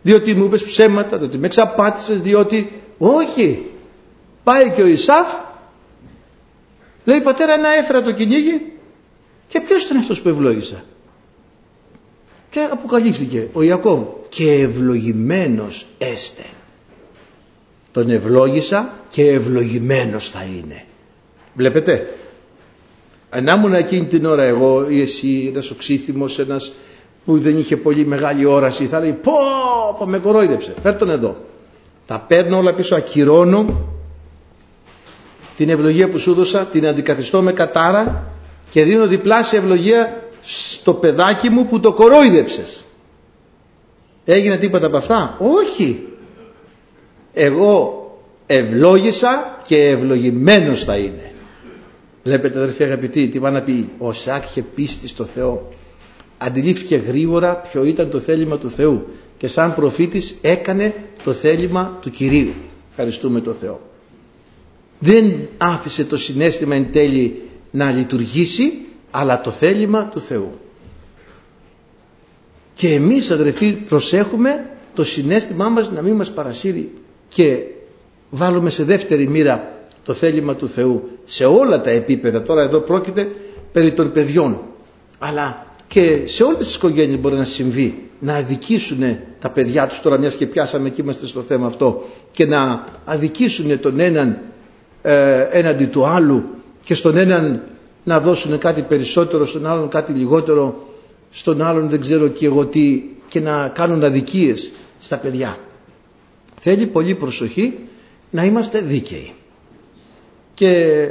Διότι μου είπες ψέματα διότι με εξαπάτησες διότι όχι πάει και ο Ισάφ λέει πατέρα να έφερα το κυνήγι και ποιος ήταν αυτός που ευλόγησα και αποκαλύφθηκε ο Ιακώβ. Και ευλογημένος έστε τον ευλόγησα και ευλογημένος θα είναι. Βλέπετε; Αν ήμουν εκείνη την ώρα εγώ ή εσύ ένας οξύθυμος ένας που δεν είχε πολύ μεγάλη όραση θα λέει πω, πω με κορόιδεψε φέρ τον εδώ τα παίρνω όλα πίσω ακυρώνω την ευλογία που σου δώσα την αντικαθιστώ με κατάρα και δίνω διπλάσια ευλογία στο παιδάκι μου που το κορόιδεψες. Έγινε τίποτα από αυτά; Όχι. Εγώ ευλόγησα και ευλογημένος θα είναι βλέπετε αδερφοί αγαπητοί τι πάει να πει ο Σάκ είχε πίστη στο Θεό. Αντιλήφθηκε γρήγορα ποιο ήταν το θέλημα του Θεού και σαν προφήτης έκανε το θέλημα του Κυρίου. Ευχαριστούμε το Θεό δεν άφησε το συνέστημα εν τέλει να λειτουργήσει αλλά το θέλημα του Θεού. Και εμείς αδερφοί προσέχουμε το συνέστημά μας να μην μας παρασύρει και βάλουμε σε δεύτερη μοίρα το θέλημα του Θεού σε όλα τα επίπεδα. Τώρα εδώ πρόκειται περί των παιδιών. Αλλά και σε όλες τις οικογένειες μπορεί να συμβεί να αδικήσουν τα παιδιά τους. Τώρα μιας και πιάσαμε και είμαστε στο θέμα αυτό και να αδικήσουν τον έναν ε, έναντι του άλλου και στον έναν να δώσουν κάτι περισσότερο στον άλλον κάτι λιγότερο στον άλλον δεν ξέρω και εγώ τι και να κάνουν αδικίες στα παιδιά. Θέλει πολύ προσοχή να είμαστε δίκαιοι και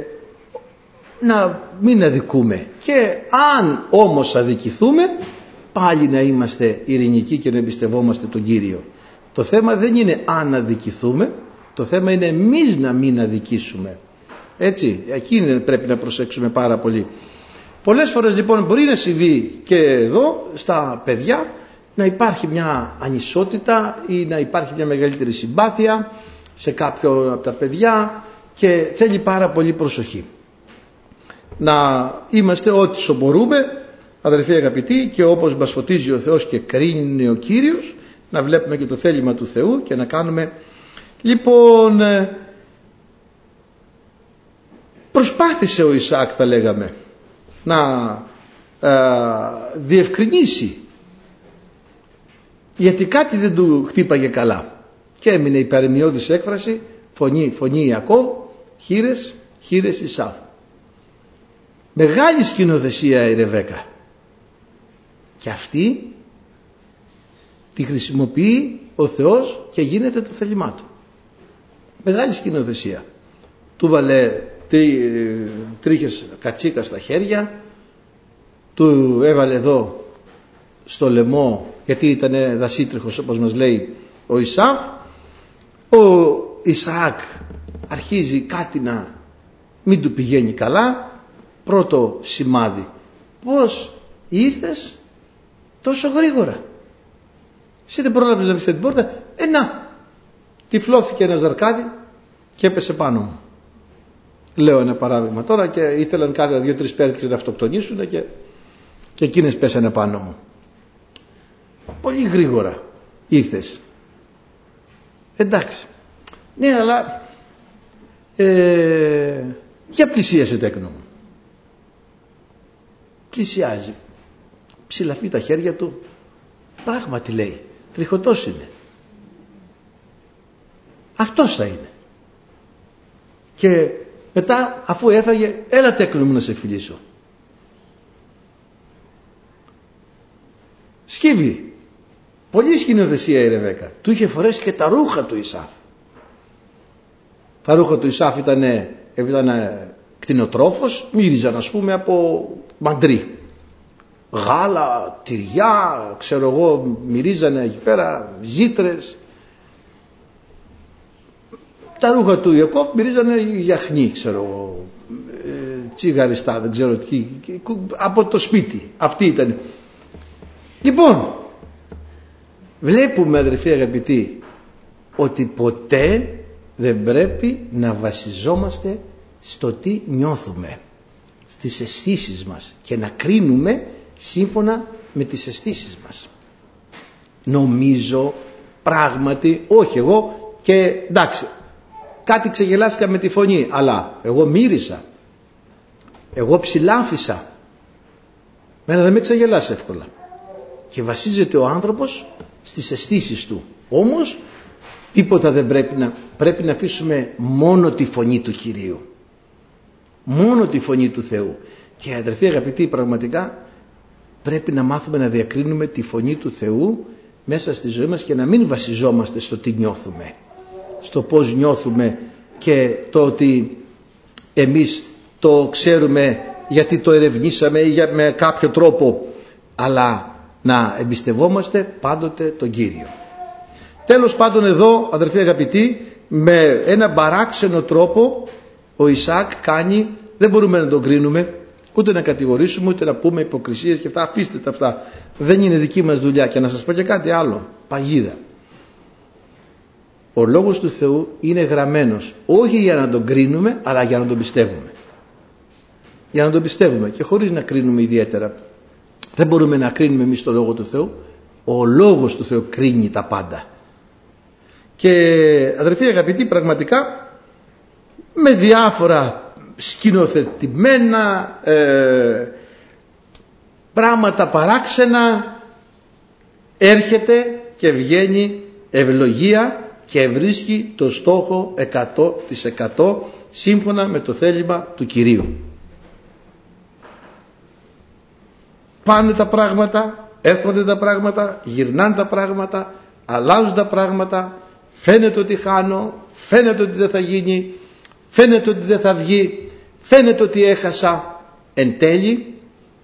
να μην αδικούμε. Και αν όμως αδικηθούμε πάλι να είμαστε ειρηνικοί και να εμπιστευόμαστε τον Κύριο. Το θέμα δεν είναι αν αδικηθούμε το θέμα είναι εμείς να μην αδικήσουμε. Έτσι εκεί πρέπει να προσέξουμε πάρα πολύ. Πολλές φορές λοιπόν μπορεί να συμβεί και εδώ στα παιδιά να υπάρχει μια ανισότητα ή να υπάρχει μια μεγαλύτερη συμπάθεια σε κάποιο από τα παιδιά και θέλει πάρα πολύ προσοχή. Να είμαστε ό,τι μπορούμε αδελφοί αγαπητοί και όπως μας φωτίζει ο Θεός και κρίνει ο Κύριος να βλέπουμε και το θέλημα του Θεού και να κάνουμε λοιπόν ε, προσπάθησε ο Ισάκ θα λέγαμε να ε, διευκρινίσει γιατί κάτι δεν του χτύπαγε καλά. Και έμεινε η παρεμιώδης έκφραση φωνή, φωνή Ιακώβ χείρες, χείρες Ισάβ μεγάλη σκηνοθεσία η Ρεβέκα και αυτή τη χρησιμοποιεί ο Θεός και γίνεται το θέλημά του μεγάλη σκηνοθεσία. Του βάλε τρί, τρίχες κατσίκας στα χέρια του έβαλε εδώ στο λαιμό γιατί ήταν δασίτριχος όπως μας λέει ο Ισάβ ο Ισαάκ αρχίζει κάτι να μην του πηγαίνει καλά. Πρώτο σημάδι πως ήρθες τόσο γρήγορα. Εσύ δεν πρόλαβες να βρεις την πόρτα. Ε να τυφλώθηκε ένα ζαρκάδι και έπεσε πάνω μου. Λέω ένα παράδειγμα τώρα και ήθελαν κάθε δύο-τρεις πέρτες να αυτοκτονήσουν και, και εκείνες πέσανε πάνω μου. Πολύ γρήγορα ήρθες. Εντάξει. Ναι αλλά ε, για πλησίασε τέκνο μου. Πλησιάζει. Ψηλαφεί τα χέρια του. Πράγματι λέει τριχωτός είναι Αυτός θα είναι. Και μετά αφού έφαγε, έλα τέκνο μου να σε φιλήσω. Σκύβει. Πολύ σκηνοθεσία η Ρεβέκα. Του είχε φορέσει και τα ρούχα του Ισάφ. Τα ρούχα του Ισάφ ήταν, ήταν κτηνοτρόφος, μύριζαν ας πούμε από μαντρί. Γάλα, τυριά, ξέρω εγώ, μυρίζανε εκεί πέρα, ζήτρες. Τα ρούχα του Ιακώβ μυρίζανε γιαχνί, ξέρω εγώ, ε, τσιγαριστά, δεν ξέρω τι, από το σπίτι. Αυτή ήταν. Λοιπόν, βλέπουμε αδερφοί αγαπητοί, ότι ποτέ δεν πρέπει να βασιζόμαστε στο τι νιώθουμε, στις αισθήσεις μας και να κρίνουμε σύμφωνα με τις αισθήσεις μας. Νομίζω πράγματι, όχι εγώ και εντάξει, κάτι ξεγελάστηκα με τη φωνή, αλλά εγώ μύρισα, εγώ ψηλάφισα, μένα δεν με ξεγελάσει εύκολα. Και βασίζεται ο άνθρωπος στις αισθήσεις του. Όμως τίποτα δεν πρέπει να, πρέπει να αφήσουμε μόνο τη φωνή του Κυρίου. Μόνο τη φωνή του Θεού. Και αδερφοί αγαπητοί πραγματικά πρέπει να μάθουμε να διακρίνουμε τη φωνή του Θεού μέσα στη ζωή μας και να μην βασιζόμαστε στο τι νιώθουμε. Στο πώς νιώθουμε και το ότι εμείς το ξέρουμε γιατί το ερευνήσαμε ή με κάποιο τρόπο αλλά να εμπιστευόμαστε πάντοτε τον Κύριο. Τέλος πάντων εδώ αδερφοί αγαπητοί με ένα παράξενο τρόπο ο Ισάκ κάνει, δεν μπορούμε να τον κρίνουμε ούτε να κατηγορήσουμε ούτε να πούμε υποκρισίες και αυτά. Αφήστε τα αυτά. Δεν είναι δική μας δουλειά. Και να σας πω και κάτι άλλο. Παγίδα ο λόγος του Θεού είναι γραμμένος όχι για να τον κρίνουμε αλλά για να τον πιστεύουμε. Για να τον πιστεύουμε. Και χωρίς να κρίνουμε ιδιαίτερα δεν μπορούμε να κρίνουμε εμείς το Λόγο του Θεού. Ο Λόγος του Θεού κρίνει τα πάντα. Και αδερφοί αγαπητοί πραγματικά με διάφορα σκηνοθετημένα ε, πράγματα παράξενα έρχεται και βγαίνει ευλογία και βρίσκει το στόχο 100% σύμφωνα με το θέλημα του Κυρίου. Πάνε τα πράγματα, έρχονται τα πράγματα, γυρνάνε τα πράγματα, αλλάζουν τα πράγματα, φαίνεται ότι χάνω, φαίνεται ότι δεν θα γίνει, φαίνεται ότι δεν θα βγει, φαίνεται ότι έχασα. Εν τέλει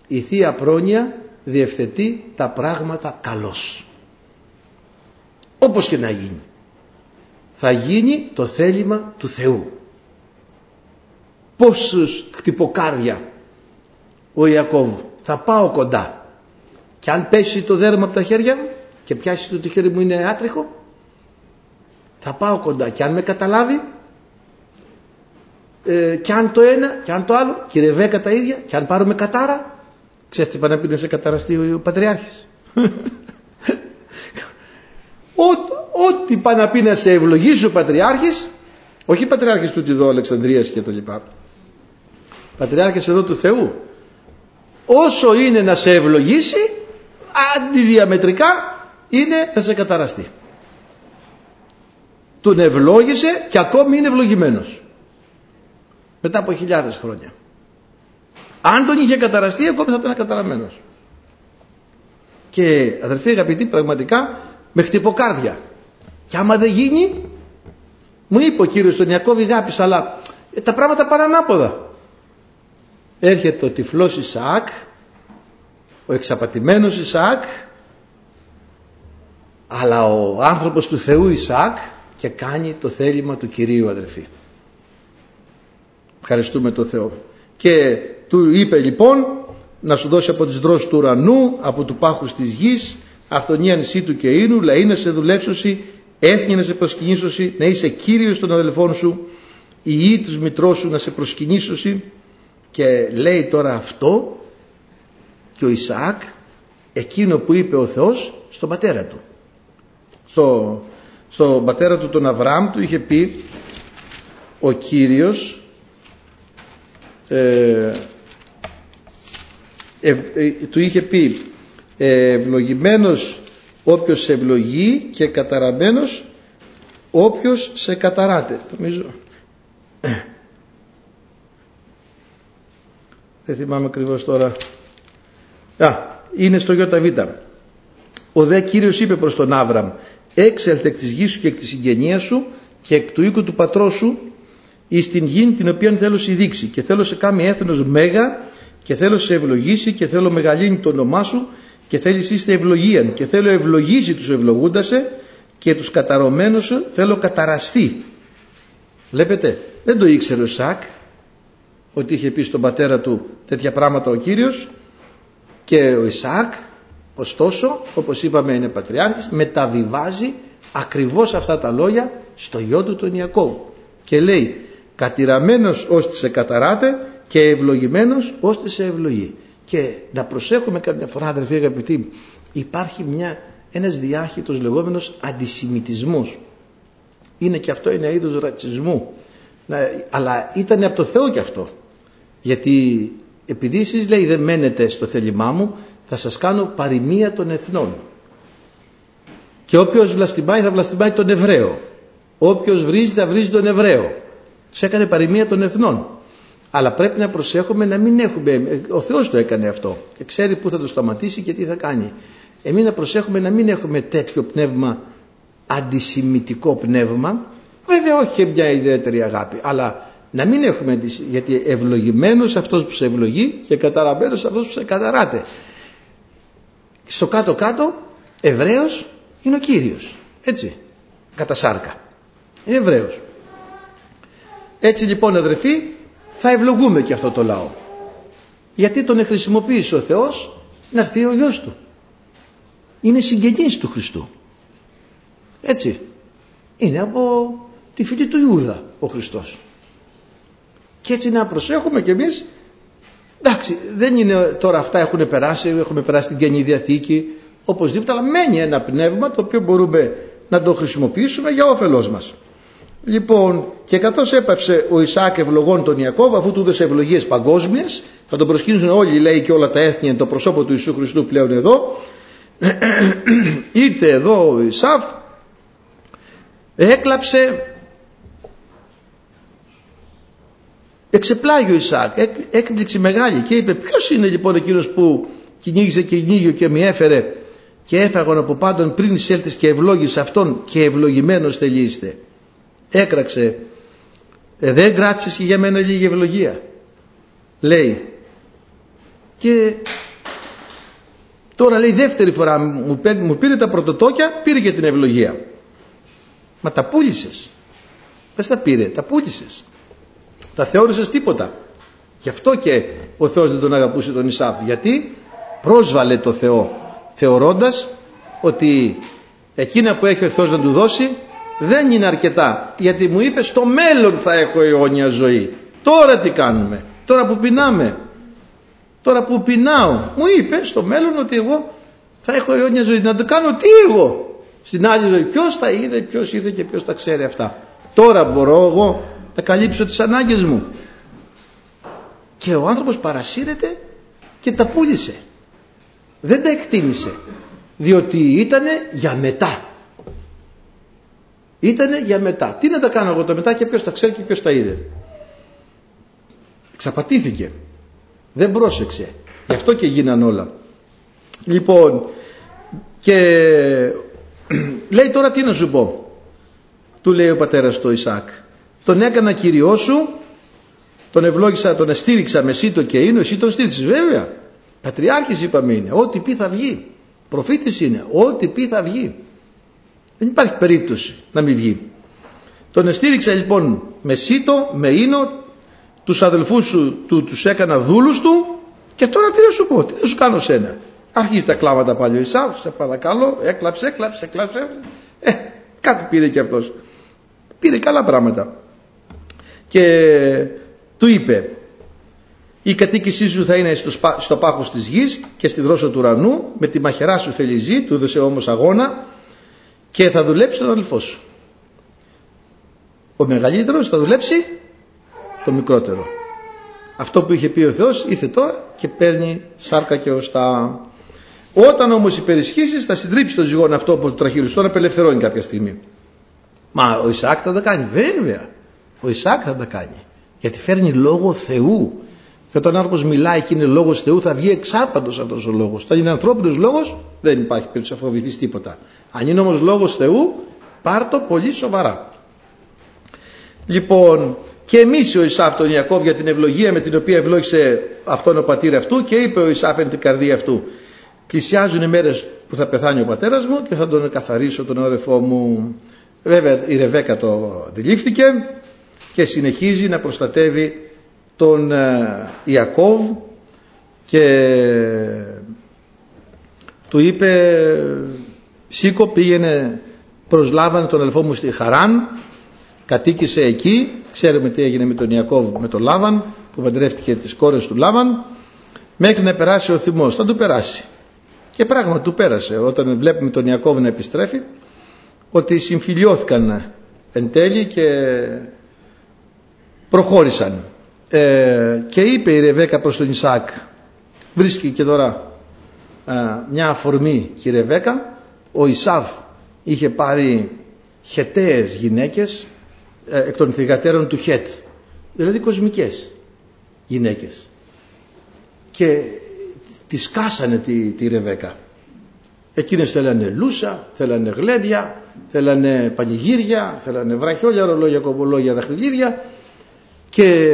η Θεία Πρόνοια διευθετεί τα πράγματα καλώς. Όπως και να γίνει. Θα γίνει το θέλημα του Θεού. Πόσους χτυποκάρδια ο Ιακώβ θα πάω κοντά και αν πέσει το δέρμα από τα χέρια μου και πιάσει το, το χέρι μου είναι άτριχο θα πάω κοντά και αν με καταλάβει ε, και αν το ένα και αν το άλλο και ρεβέκα τα ίδια και αν πάρουμε κατάρα ξέρετε τι πάνε να σε καταραστεί ο Πατριάρχης; ό,τι πάνε να πει να σε ευλογήσει ο Πατριάρχης όχι Πατριάρχης του Τιδό Αλεξανδρίας και το λοιπά. Πατριάρχης εδώ του Θεού. Όσο είναι να σε ευλογήσει αντιδιαμετρικά είναι να σε καταραστεί. Τον ευλόγησε και ακόμη είναι ευλογημένος. Μετά από χιλιάδες χρόνια. Αν τον είχε καταραστεί ακόμη θα ήταν καταραμένος και αδερφοί αγαπητοί πραγματικά με χτυποκάρδια και άμα δεν γίνει μου είπε ο κύριος τον Ιακώβη Γάπης αλλά ε, τα πράγματα πάνε ανάποδα έρχεται ο τυφλός Ισαάκ ο εξαπατημένος Ισαάκ αλλά ο άνθρωπος του Θεού Ισαάκ και κάνει το θέλημα του Κυρίου αδερφοί. Ευχαριστούμε τον Θεό. Και του είπε λοιπόν να σου δώσει από τις δρόσες του ουρανού, από του πάχους της γης, αυθονία νησί του και ίνου, λαή να σε δουλεύσωση, έθνη να σε προσκυνήσωση, να είσαι κύριος των αδελφών σου, η γη τους μητρός σου να σε προσκυνήσωση και λέει τώρα αυτό και ο Ισαάκ εκείνο που είπε ο Θεός στον πατέρα του. Στο στον πατέρα του τον Αβραάμ του είχε πει ο Κύριος ε, ε, του είχε πει ευλογημένος όποιος ευλογεί και καταραμένος όποιος σε καταράτε. Νομίζω. Δεν θυμάμαι ακριβώς τώρα. Α, είναι στο ΙΒ. Ο δε Κύριος είπε προς τον Άβραμ έξελθε εκ της γης σου και εκ της συγγενείας σου και εκ του οίκου του πατρός σου εις την γη την οποία θέλω σε δείξει και θέλω σε κάνει έθνος μέγα και θέλω σε ευλογήσει και θέλω μεγαλύνει το όνομά σου και θέλεις είστε ευλογίαν. Και θέλω ευλογήσει τους ευλογούντασε και τους καταρωμένους θέλω καταραστεί. Βλέπετε, δεν το ήξερε ο Σάκ ότι είχε πει στον πατέρα του τέτοια πράγματα ο Κύριος. Και ο Ισάκ ωστόσο όπως είπαμε είναι πατριάρχης μεταβιβάζει ακριβώς αυτά τα λόγια στο γιο του τον Ιακώβ. Και λέει κατηραμένος ώστε σε καταράτε και ευλογημένος ώστε σε ευλογεί και να προσέχουμε κάποια φορά αδερφοί αγαπητοί υπάρχει μια, ένας διάχυτος λεγόμενος αντισημιτισμός. Είναι και αυτό ένα είδος ρατσισμού. Αλλά ήταν από το Θεό και αυτό. Γιατί επειδή εσείς λέει δεν μένετε στο θέλημά μου θα σας κάνω παροιμία των εθνών. Και όποιος βλαστημάει θα βλαστημάει τον Εβραίο. Όποιος βρίζει θα βρίζει τον Εβραίο. Σε έκανε παροιμία των εθνών αλλά πρέπει να προσέχουμε να μην έχουμε ο Θεός το έκανε αυτό και ξέρει που θα το σταματήσει και τι θα κάνει. Εμείς να προσέχουμε να μην έχουμε τέτοιο πνεύμα αντισημιτικό πνεύμα βέβαια όχι και μια ιδιαίτερη αγάπη αλλά να μην έχουμε γιατί ευλογημένος αυτός που σε ευλογεί και καταραμένος αυτός που σε καταράτε. Στο κάτω κάτω Εβραίος είναι ο Κύριος έτσι κατά σάρκα. Είναι Εβραίος. Έτσι λοιπόν αδερφοί θα ευλογούμε και αυτό το λαό. Γιατί τον χρησιμοποίησε ο Θεός να έρθει ο γιος του. Είναι συγγενής του Χριστού. Έτσι. Είναι από τη φυλή του Ιούδα ο Χριστός. Και έτσι να προσέχουμε κι εμείς. Εντάξει δεν είναι τώρα αυτά έχουν περάσει έχουμε περάσει την Καινή Διαθήκη. Οπωσδήποτε αλλά μένει ένα πνεύμα το οποίο μπορούμε να το χρησιμοποιήσουμε για όφελός μας λοιπόν και καθώς έπαψε ο Ισάκ ευλογών τον Ιακώβ αφού του έδωσε ευλογίες παγκόσμιες θα τον προσκύνουν όλοι λέει και όλα τα έθνη το προσώπο του Ιησού Χριστού πλέον εδώ ήρθε εδώ ο Ισάφ έκλαψε εξεπλάγει ο Ισάκ, έκπληξη μεγάλη και είπε ποιος είναι λοιπόν εκείνος που κυνήγησε και κυνήγιο και με έφερε και έφαγον από πάντων πριν εισέλθεις και ευλόγησε αυτόν και ευλογημένος θελείστε. Έκραξε, ε, δεν κράτησες και για μένα λίγη ευλογία. Λέει και τώρα λέει δεύτερη φορά μου, μου πήρε τα πρωτοτόκια, πήρε και την ευλογία. Μα τα πούλησες. Πες τα πήρε, τα πούλησες τα θεώρησες τίποτα γι' αυτό και ο Θεός δεν τον αγαπούσε τον Ισάβ γιατί πρόσβαλε το Θεό θεωρώντας ότι εκείνα που έχει ο Θεός να του δώσει δεν είναι αρκετά γιατί μου είπες στο μέλλον θα έχω αιώνια ζωή τώρα τι κάνουμε τώρα που πεινάμε τώρα που πεινάω μου είπες στο μέλλον ότι εγώ θα έχω αιώνια ζωή. Να το κάνω τι εγώ στην άλλη ζωή. Ποιος τα είδε ποιος ήρθε και ποιος τα ξέρει αυτά. Τώρα μπορώ εγώ να καλύψω τις ανάγκες μου. Και ο άνθρωπος παρασύρεται και τα πούλησε. Δεν τα εκτίμησε διότι ήτανε για μετά ήτανε για μετά. Τι να τα κάνω εγώ τα μετά και ποιος τα ξέρει και ποιος τα είδε. Ξαπατήθηκε. Δεν πρόσεξε. Γι' αυτό και γίναν όλα. Λοιπόν και λέει τώρα τι να σου πω. Του λέει ο πατέρας του Ισάκ. Τον έκανα κυριό σου, τον ευλόγησα, τον εστήριξα με σύτο και είναι, εσύ τον στήριξες. Βέβαια. Πατριάρχης είπαμε είναι, ό,τι πει θα βγει. Προφήτης είναι, ό,τι πει θα βγει. Δεν υπάρχει περίπτωση να μην βγει. Τον εστήριξα λοιπόν με σύτο, με ίνο, τους αδελφούς σου του, τους έκανα δούλους του και τώρα τι να σου πω, τι να σου κάνω σένα. Αρχίζει τα κλάματα πάλι ο Ισάβ, σε παρακαλώ, έκλαψε, έκλαψε, έκλαψε. Ε, κάτι πήρε και αυτός. Πήρε καλά πράγματα και του είπε η κατοίκησή σου θα είναι στο, στο πάχος της γης και στη δρόσο του ουρανού με τη μαχαιρά σου θελιζή του έδωσε όμως αγώνα και θα δουλέψει τον αδελφό σου ο μεγαλύτερος θα δουλέψει το μικρότερο αυτό που είχε πει ο Θεός ήρθε τώρα και παίρνει σάρκα και οστά όταν όμως υπερισχύσεις θα συντρίψεις το ζυγόν αυτό από το τραχύλου να απελευθερώνει κάποια στιγμή Μα ο Ισαάκ θα τα κάνει. Βέβαια. Ο Ισαάκ θα τα κάνει. Γιατί φέρνει λόγο Θεού. Και όταν ο άνθρωπος μιλάει και είναι λόγος Θεού, θα βγει εξάρπαντος αυτός ο λόγος. Όταν είναι ανθρώπινος λόγος, δεν υπάρχει περίπτωση να φοβηθείς τίποτα. Αν είναι όμως λόγος Θεού, πάρ το πολύ σοβαρά. Λοιπόν, και εμείς ο Ισάφ τον Ιακώβ για την ευλογία με την οποία ευλόγησε αυτόν ο πατήρ αυτού και είπε ο Ισάφ εν την καρδία αυτού. Πλησιάζουν οι μέρες που θα πεθάνει ο πατέρας μου και θα τον καθαρίσω τον αδερφό μου. Βέβαια η Ρεβέκα το αντιλήφθηκε και συνεχίζει να προστατεύει τον ε, Ιακώβ και του είπε σήκω πήγαινε προσλάβανε τον αδελφό μου στη Χαράν κατοίκησε εκεί ξέρουμε τι έγινε με τον Ιακώβ με τον Λάβαν που παντρεύτηκε τις κόρες του Λάβαν μέχρι να περάσει ο θυμός. Θα του περάσει. Και πράγμα του πέρασε όταν βλέπουμε τον Ιακώβ να επιστρέφει ότι συμφιλιώθηκαν εν τέλει και προχώρησαν ε, και είπε η Ρεβέκα προς τον Ισάκ βρίσκει και τώρα ε, μια αφορμή και η Ρεβέκα. Ο Ισάβ είχε πάρει χεταίες γυναίκες ε, εκ των θυγατέρων του Χέτ δηλαδή κοσμικές γυναίκες. Και τις κάσανε τη, τη Ρεβέκα. Εκείνες θέλανε λούσα θέλανε γλέντια θέλανε πανηγύρια θέλανε βραχιόλια ρολόγια κομπολόγια δαχτυλίδια. Και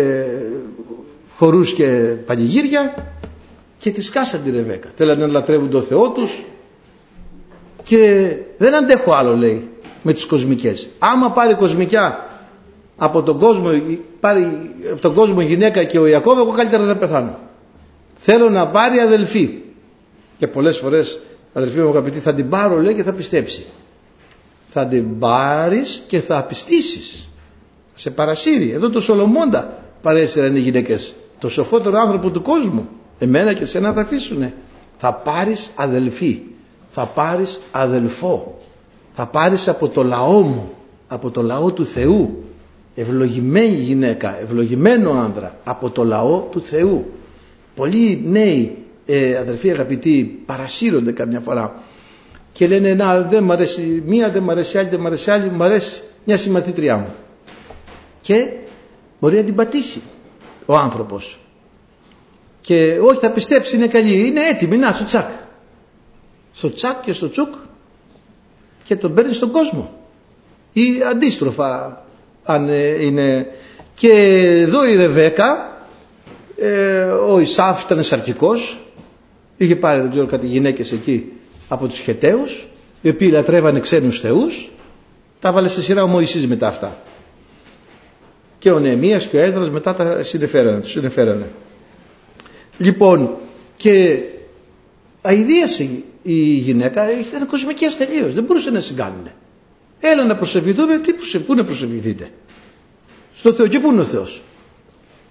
χορούς και πανηγύρια και τη σκάσαν τη Ρεβέκα. Θέλανε να λατρεύουν τον Θεό τους και δεν αντέχω άλλο λέει με τις κοσμικές. Άμα πάρει κοσμικιά από τον κόσμο, πάρει από τον κόσμο γυναίκα και ο Ιακώβ, εγώ καλύτερα να πεθάνω. Θέλω να πάρει αδελφή. Και πολλές φορές αδελφοί μου αγαπητοί θα την πάρω λέει και θα πιστέψει. Θα την πάρεις και θα πιστήσεις σε παρασύρει. Εδώ το Σολομώντα παρέσυραν οι γυναίκες. Το σοφότερο άνθρωπο του κόσμου. Εμένα και σένα θα αφήσουνε. Θα πάρεις αδελφή. Θα πάρεις αδελφό. Θα πάρεις από το λαό μου. Από το λαό του Θεού. Ευλογημένη γυναίκα. Ευλογημένο άντρα. Από το λαό του Θεού. Πολλοί νέοι ε, αδελφοί αγαπητοί παρασύρονται καμιά φορά και λένε να δεν μ' αρέσει μία, δεν μ' αρέσει άλλη, δεν μ' αρέσει άλλη, μ' αρέσει μια συμμαθήτριά μου και μπορεί να την πατήσει ο άνθρωπος. Και όχι θα πιστέψει είναι καλή. Είναι έτοιμη. Να στο τσακ. Στο τσακ και στο τσουκ και τον παίρνει στον κόσμο. Ή αντίστροφα αν ε, είναι. Και εδώ η Ρεβέκα ε, ο Ισάφ ήταν σαρκικός. Είχε πάρει δεν ξέρω κάτι γυναίκες εκεί από τους Χεταίους οι οποίοι λατρεύανε ξένους θεούς. Τα βάλε σε σειρά ο Μωυσής μετά αυτά και ο Νεεμίας και ο Έσδρας μετά τα συνεφέρανε, τους συνεφέρανε. Λοιπόν και αηδίασε η γυναίκα ήταν κοσμικές τελείως δεν μπορούσε να συγκάνουν έλα να προσευχηθούμε τι, πού να προσευχηθείτε; Στο Θεό και πού είναι ο Θεός;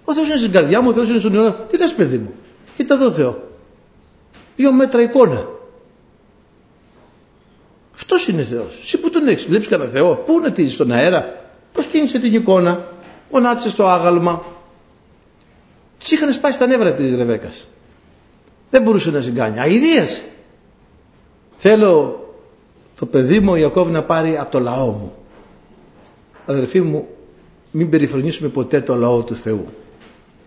Ο Θεός είναι στην καρδιά μου ο Θεός είναι στον αιώνα. Τι λες παιδί μου κοίτα εδώ Θεό. Δύο μέτρα εικόνα. Αυτός είναι Θεός. Εσύ που τον έχεις βλέπεις κανένα Θεό. Πού είναι στον αέρα. Πως κίνησε την εικόνα; Γονάτισε στο άγαλμα. Τη είχαν σπάσει τα νεύρα της Ρεβέκας. Δεν μπορούσε να συγκάνει. Αηδίας. Θέλω το παιδί μου ο Ιακώβ να πάρει από το λαό μου. Αδερφοί μου, μην περιφρονήσουμε ποτέ το λαό του Θεού.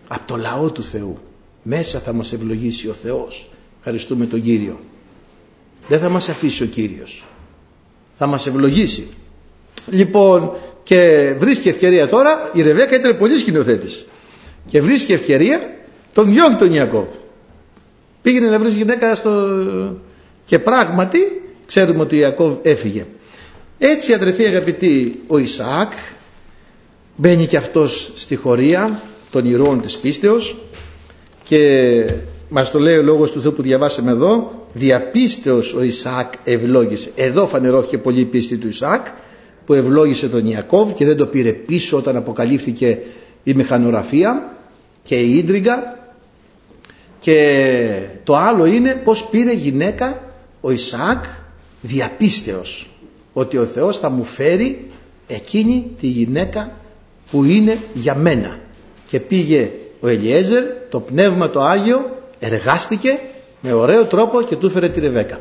Από το λαό του Θεού. Μέσα θα μας ευλογήσει ο Θεός. Ευχαριστούμε τον Κύριο. Δεν θα μας αφήσει ο Κύριος. Θα μας ευλογήσει. Λοιπόν, και βρίσκει ευκαιρία τώρα, η Ρεβέκα ήταν πολύ σκηνοθέτης. Και βρίσκει ευκαιρία, τον διώχνει τον Ιακώβ. Πήγαινε να βρεις γυναίκα στο... Και πράγματι, ξέρουμε ότι ο Ιακώβ έφυγε. Έτσι αδερφοί αγαπητοί, ο Ισαάκ μπαίνει και αυτός στη χωρία των ηρώων της πίστεως και μας το λέει ο λόγος του Θεού που διαβάσαμε εδώ διαπίστεως ο Ισαάκ ευλόγησε εδώ φανερώθηκε πολύ η πίστη του Ισαάκ που ευλόγησε τον Ιακώβ και δεν το πήρε πίσω όταν αποκαλύφθηκε η μηχανογραφία και η ίντριγκα και το άλλο είναι πως πήρε γυναίκα ο Ισαάκ διαπίστεως ότι ο Θεός θα μου φέρει εκείνη τη γυναίκα που είναι για μένα. Και πήγε ο Ελιέζερ το πνεύμα το Άγιο εργάστηκε με ωραίο τρόπο και του έφερε τη Ρεβέκα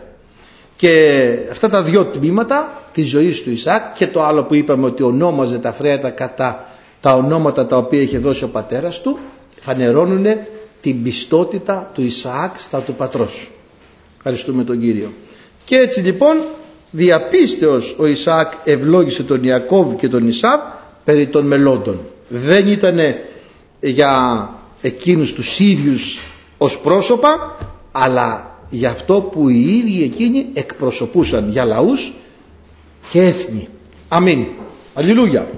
Και αυτά τα δυο τμήματα της ζωής του Ισάκ και το άλλο που είπαμε ότι ονόμαζε τα φρέατα κατά τα ονόματα τα οποία είχε δώσει ο πατέρας του φανερώνουν την πιστότητα του Ισαάκ στα του πατρός. Ευχαριστούμε τον Κύριο. Και έτσι λοιπόν διαπίστεως ο Ισαάκ ευλόγησε τον Ιακώβ και τον Ισάβ περί των μελόντων. Δεν ήταν για εκείνους τους ίδιους ως πρόσωπα αλλά για αυτό που οι ίδιοι εκείνοι εκπροσωπούσαν για λαούς και έθνη. Αμήν. Αλληλούια.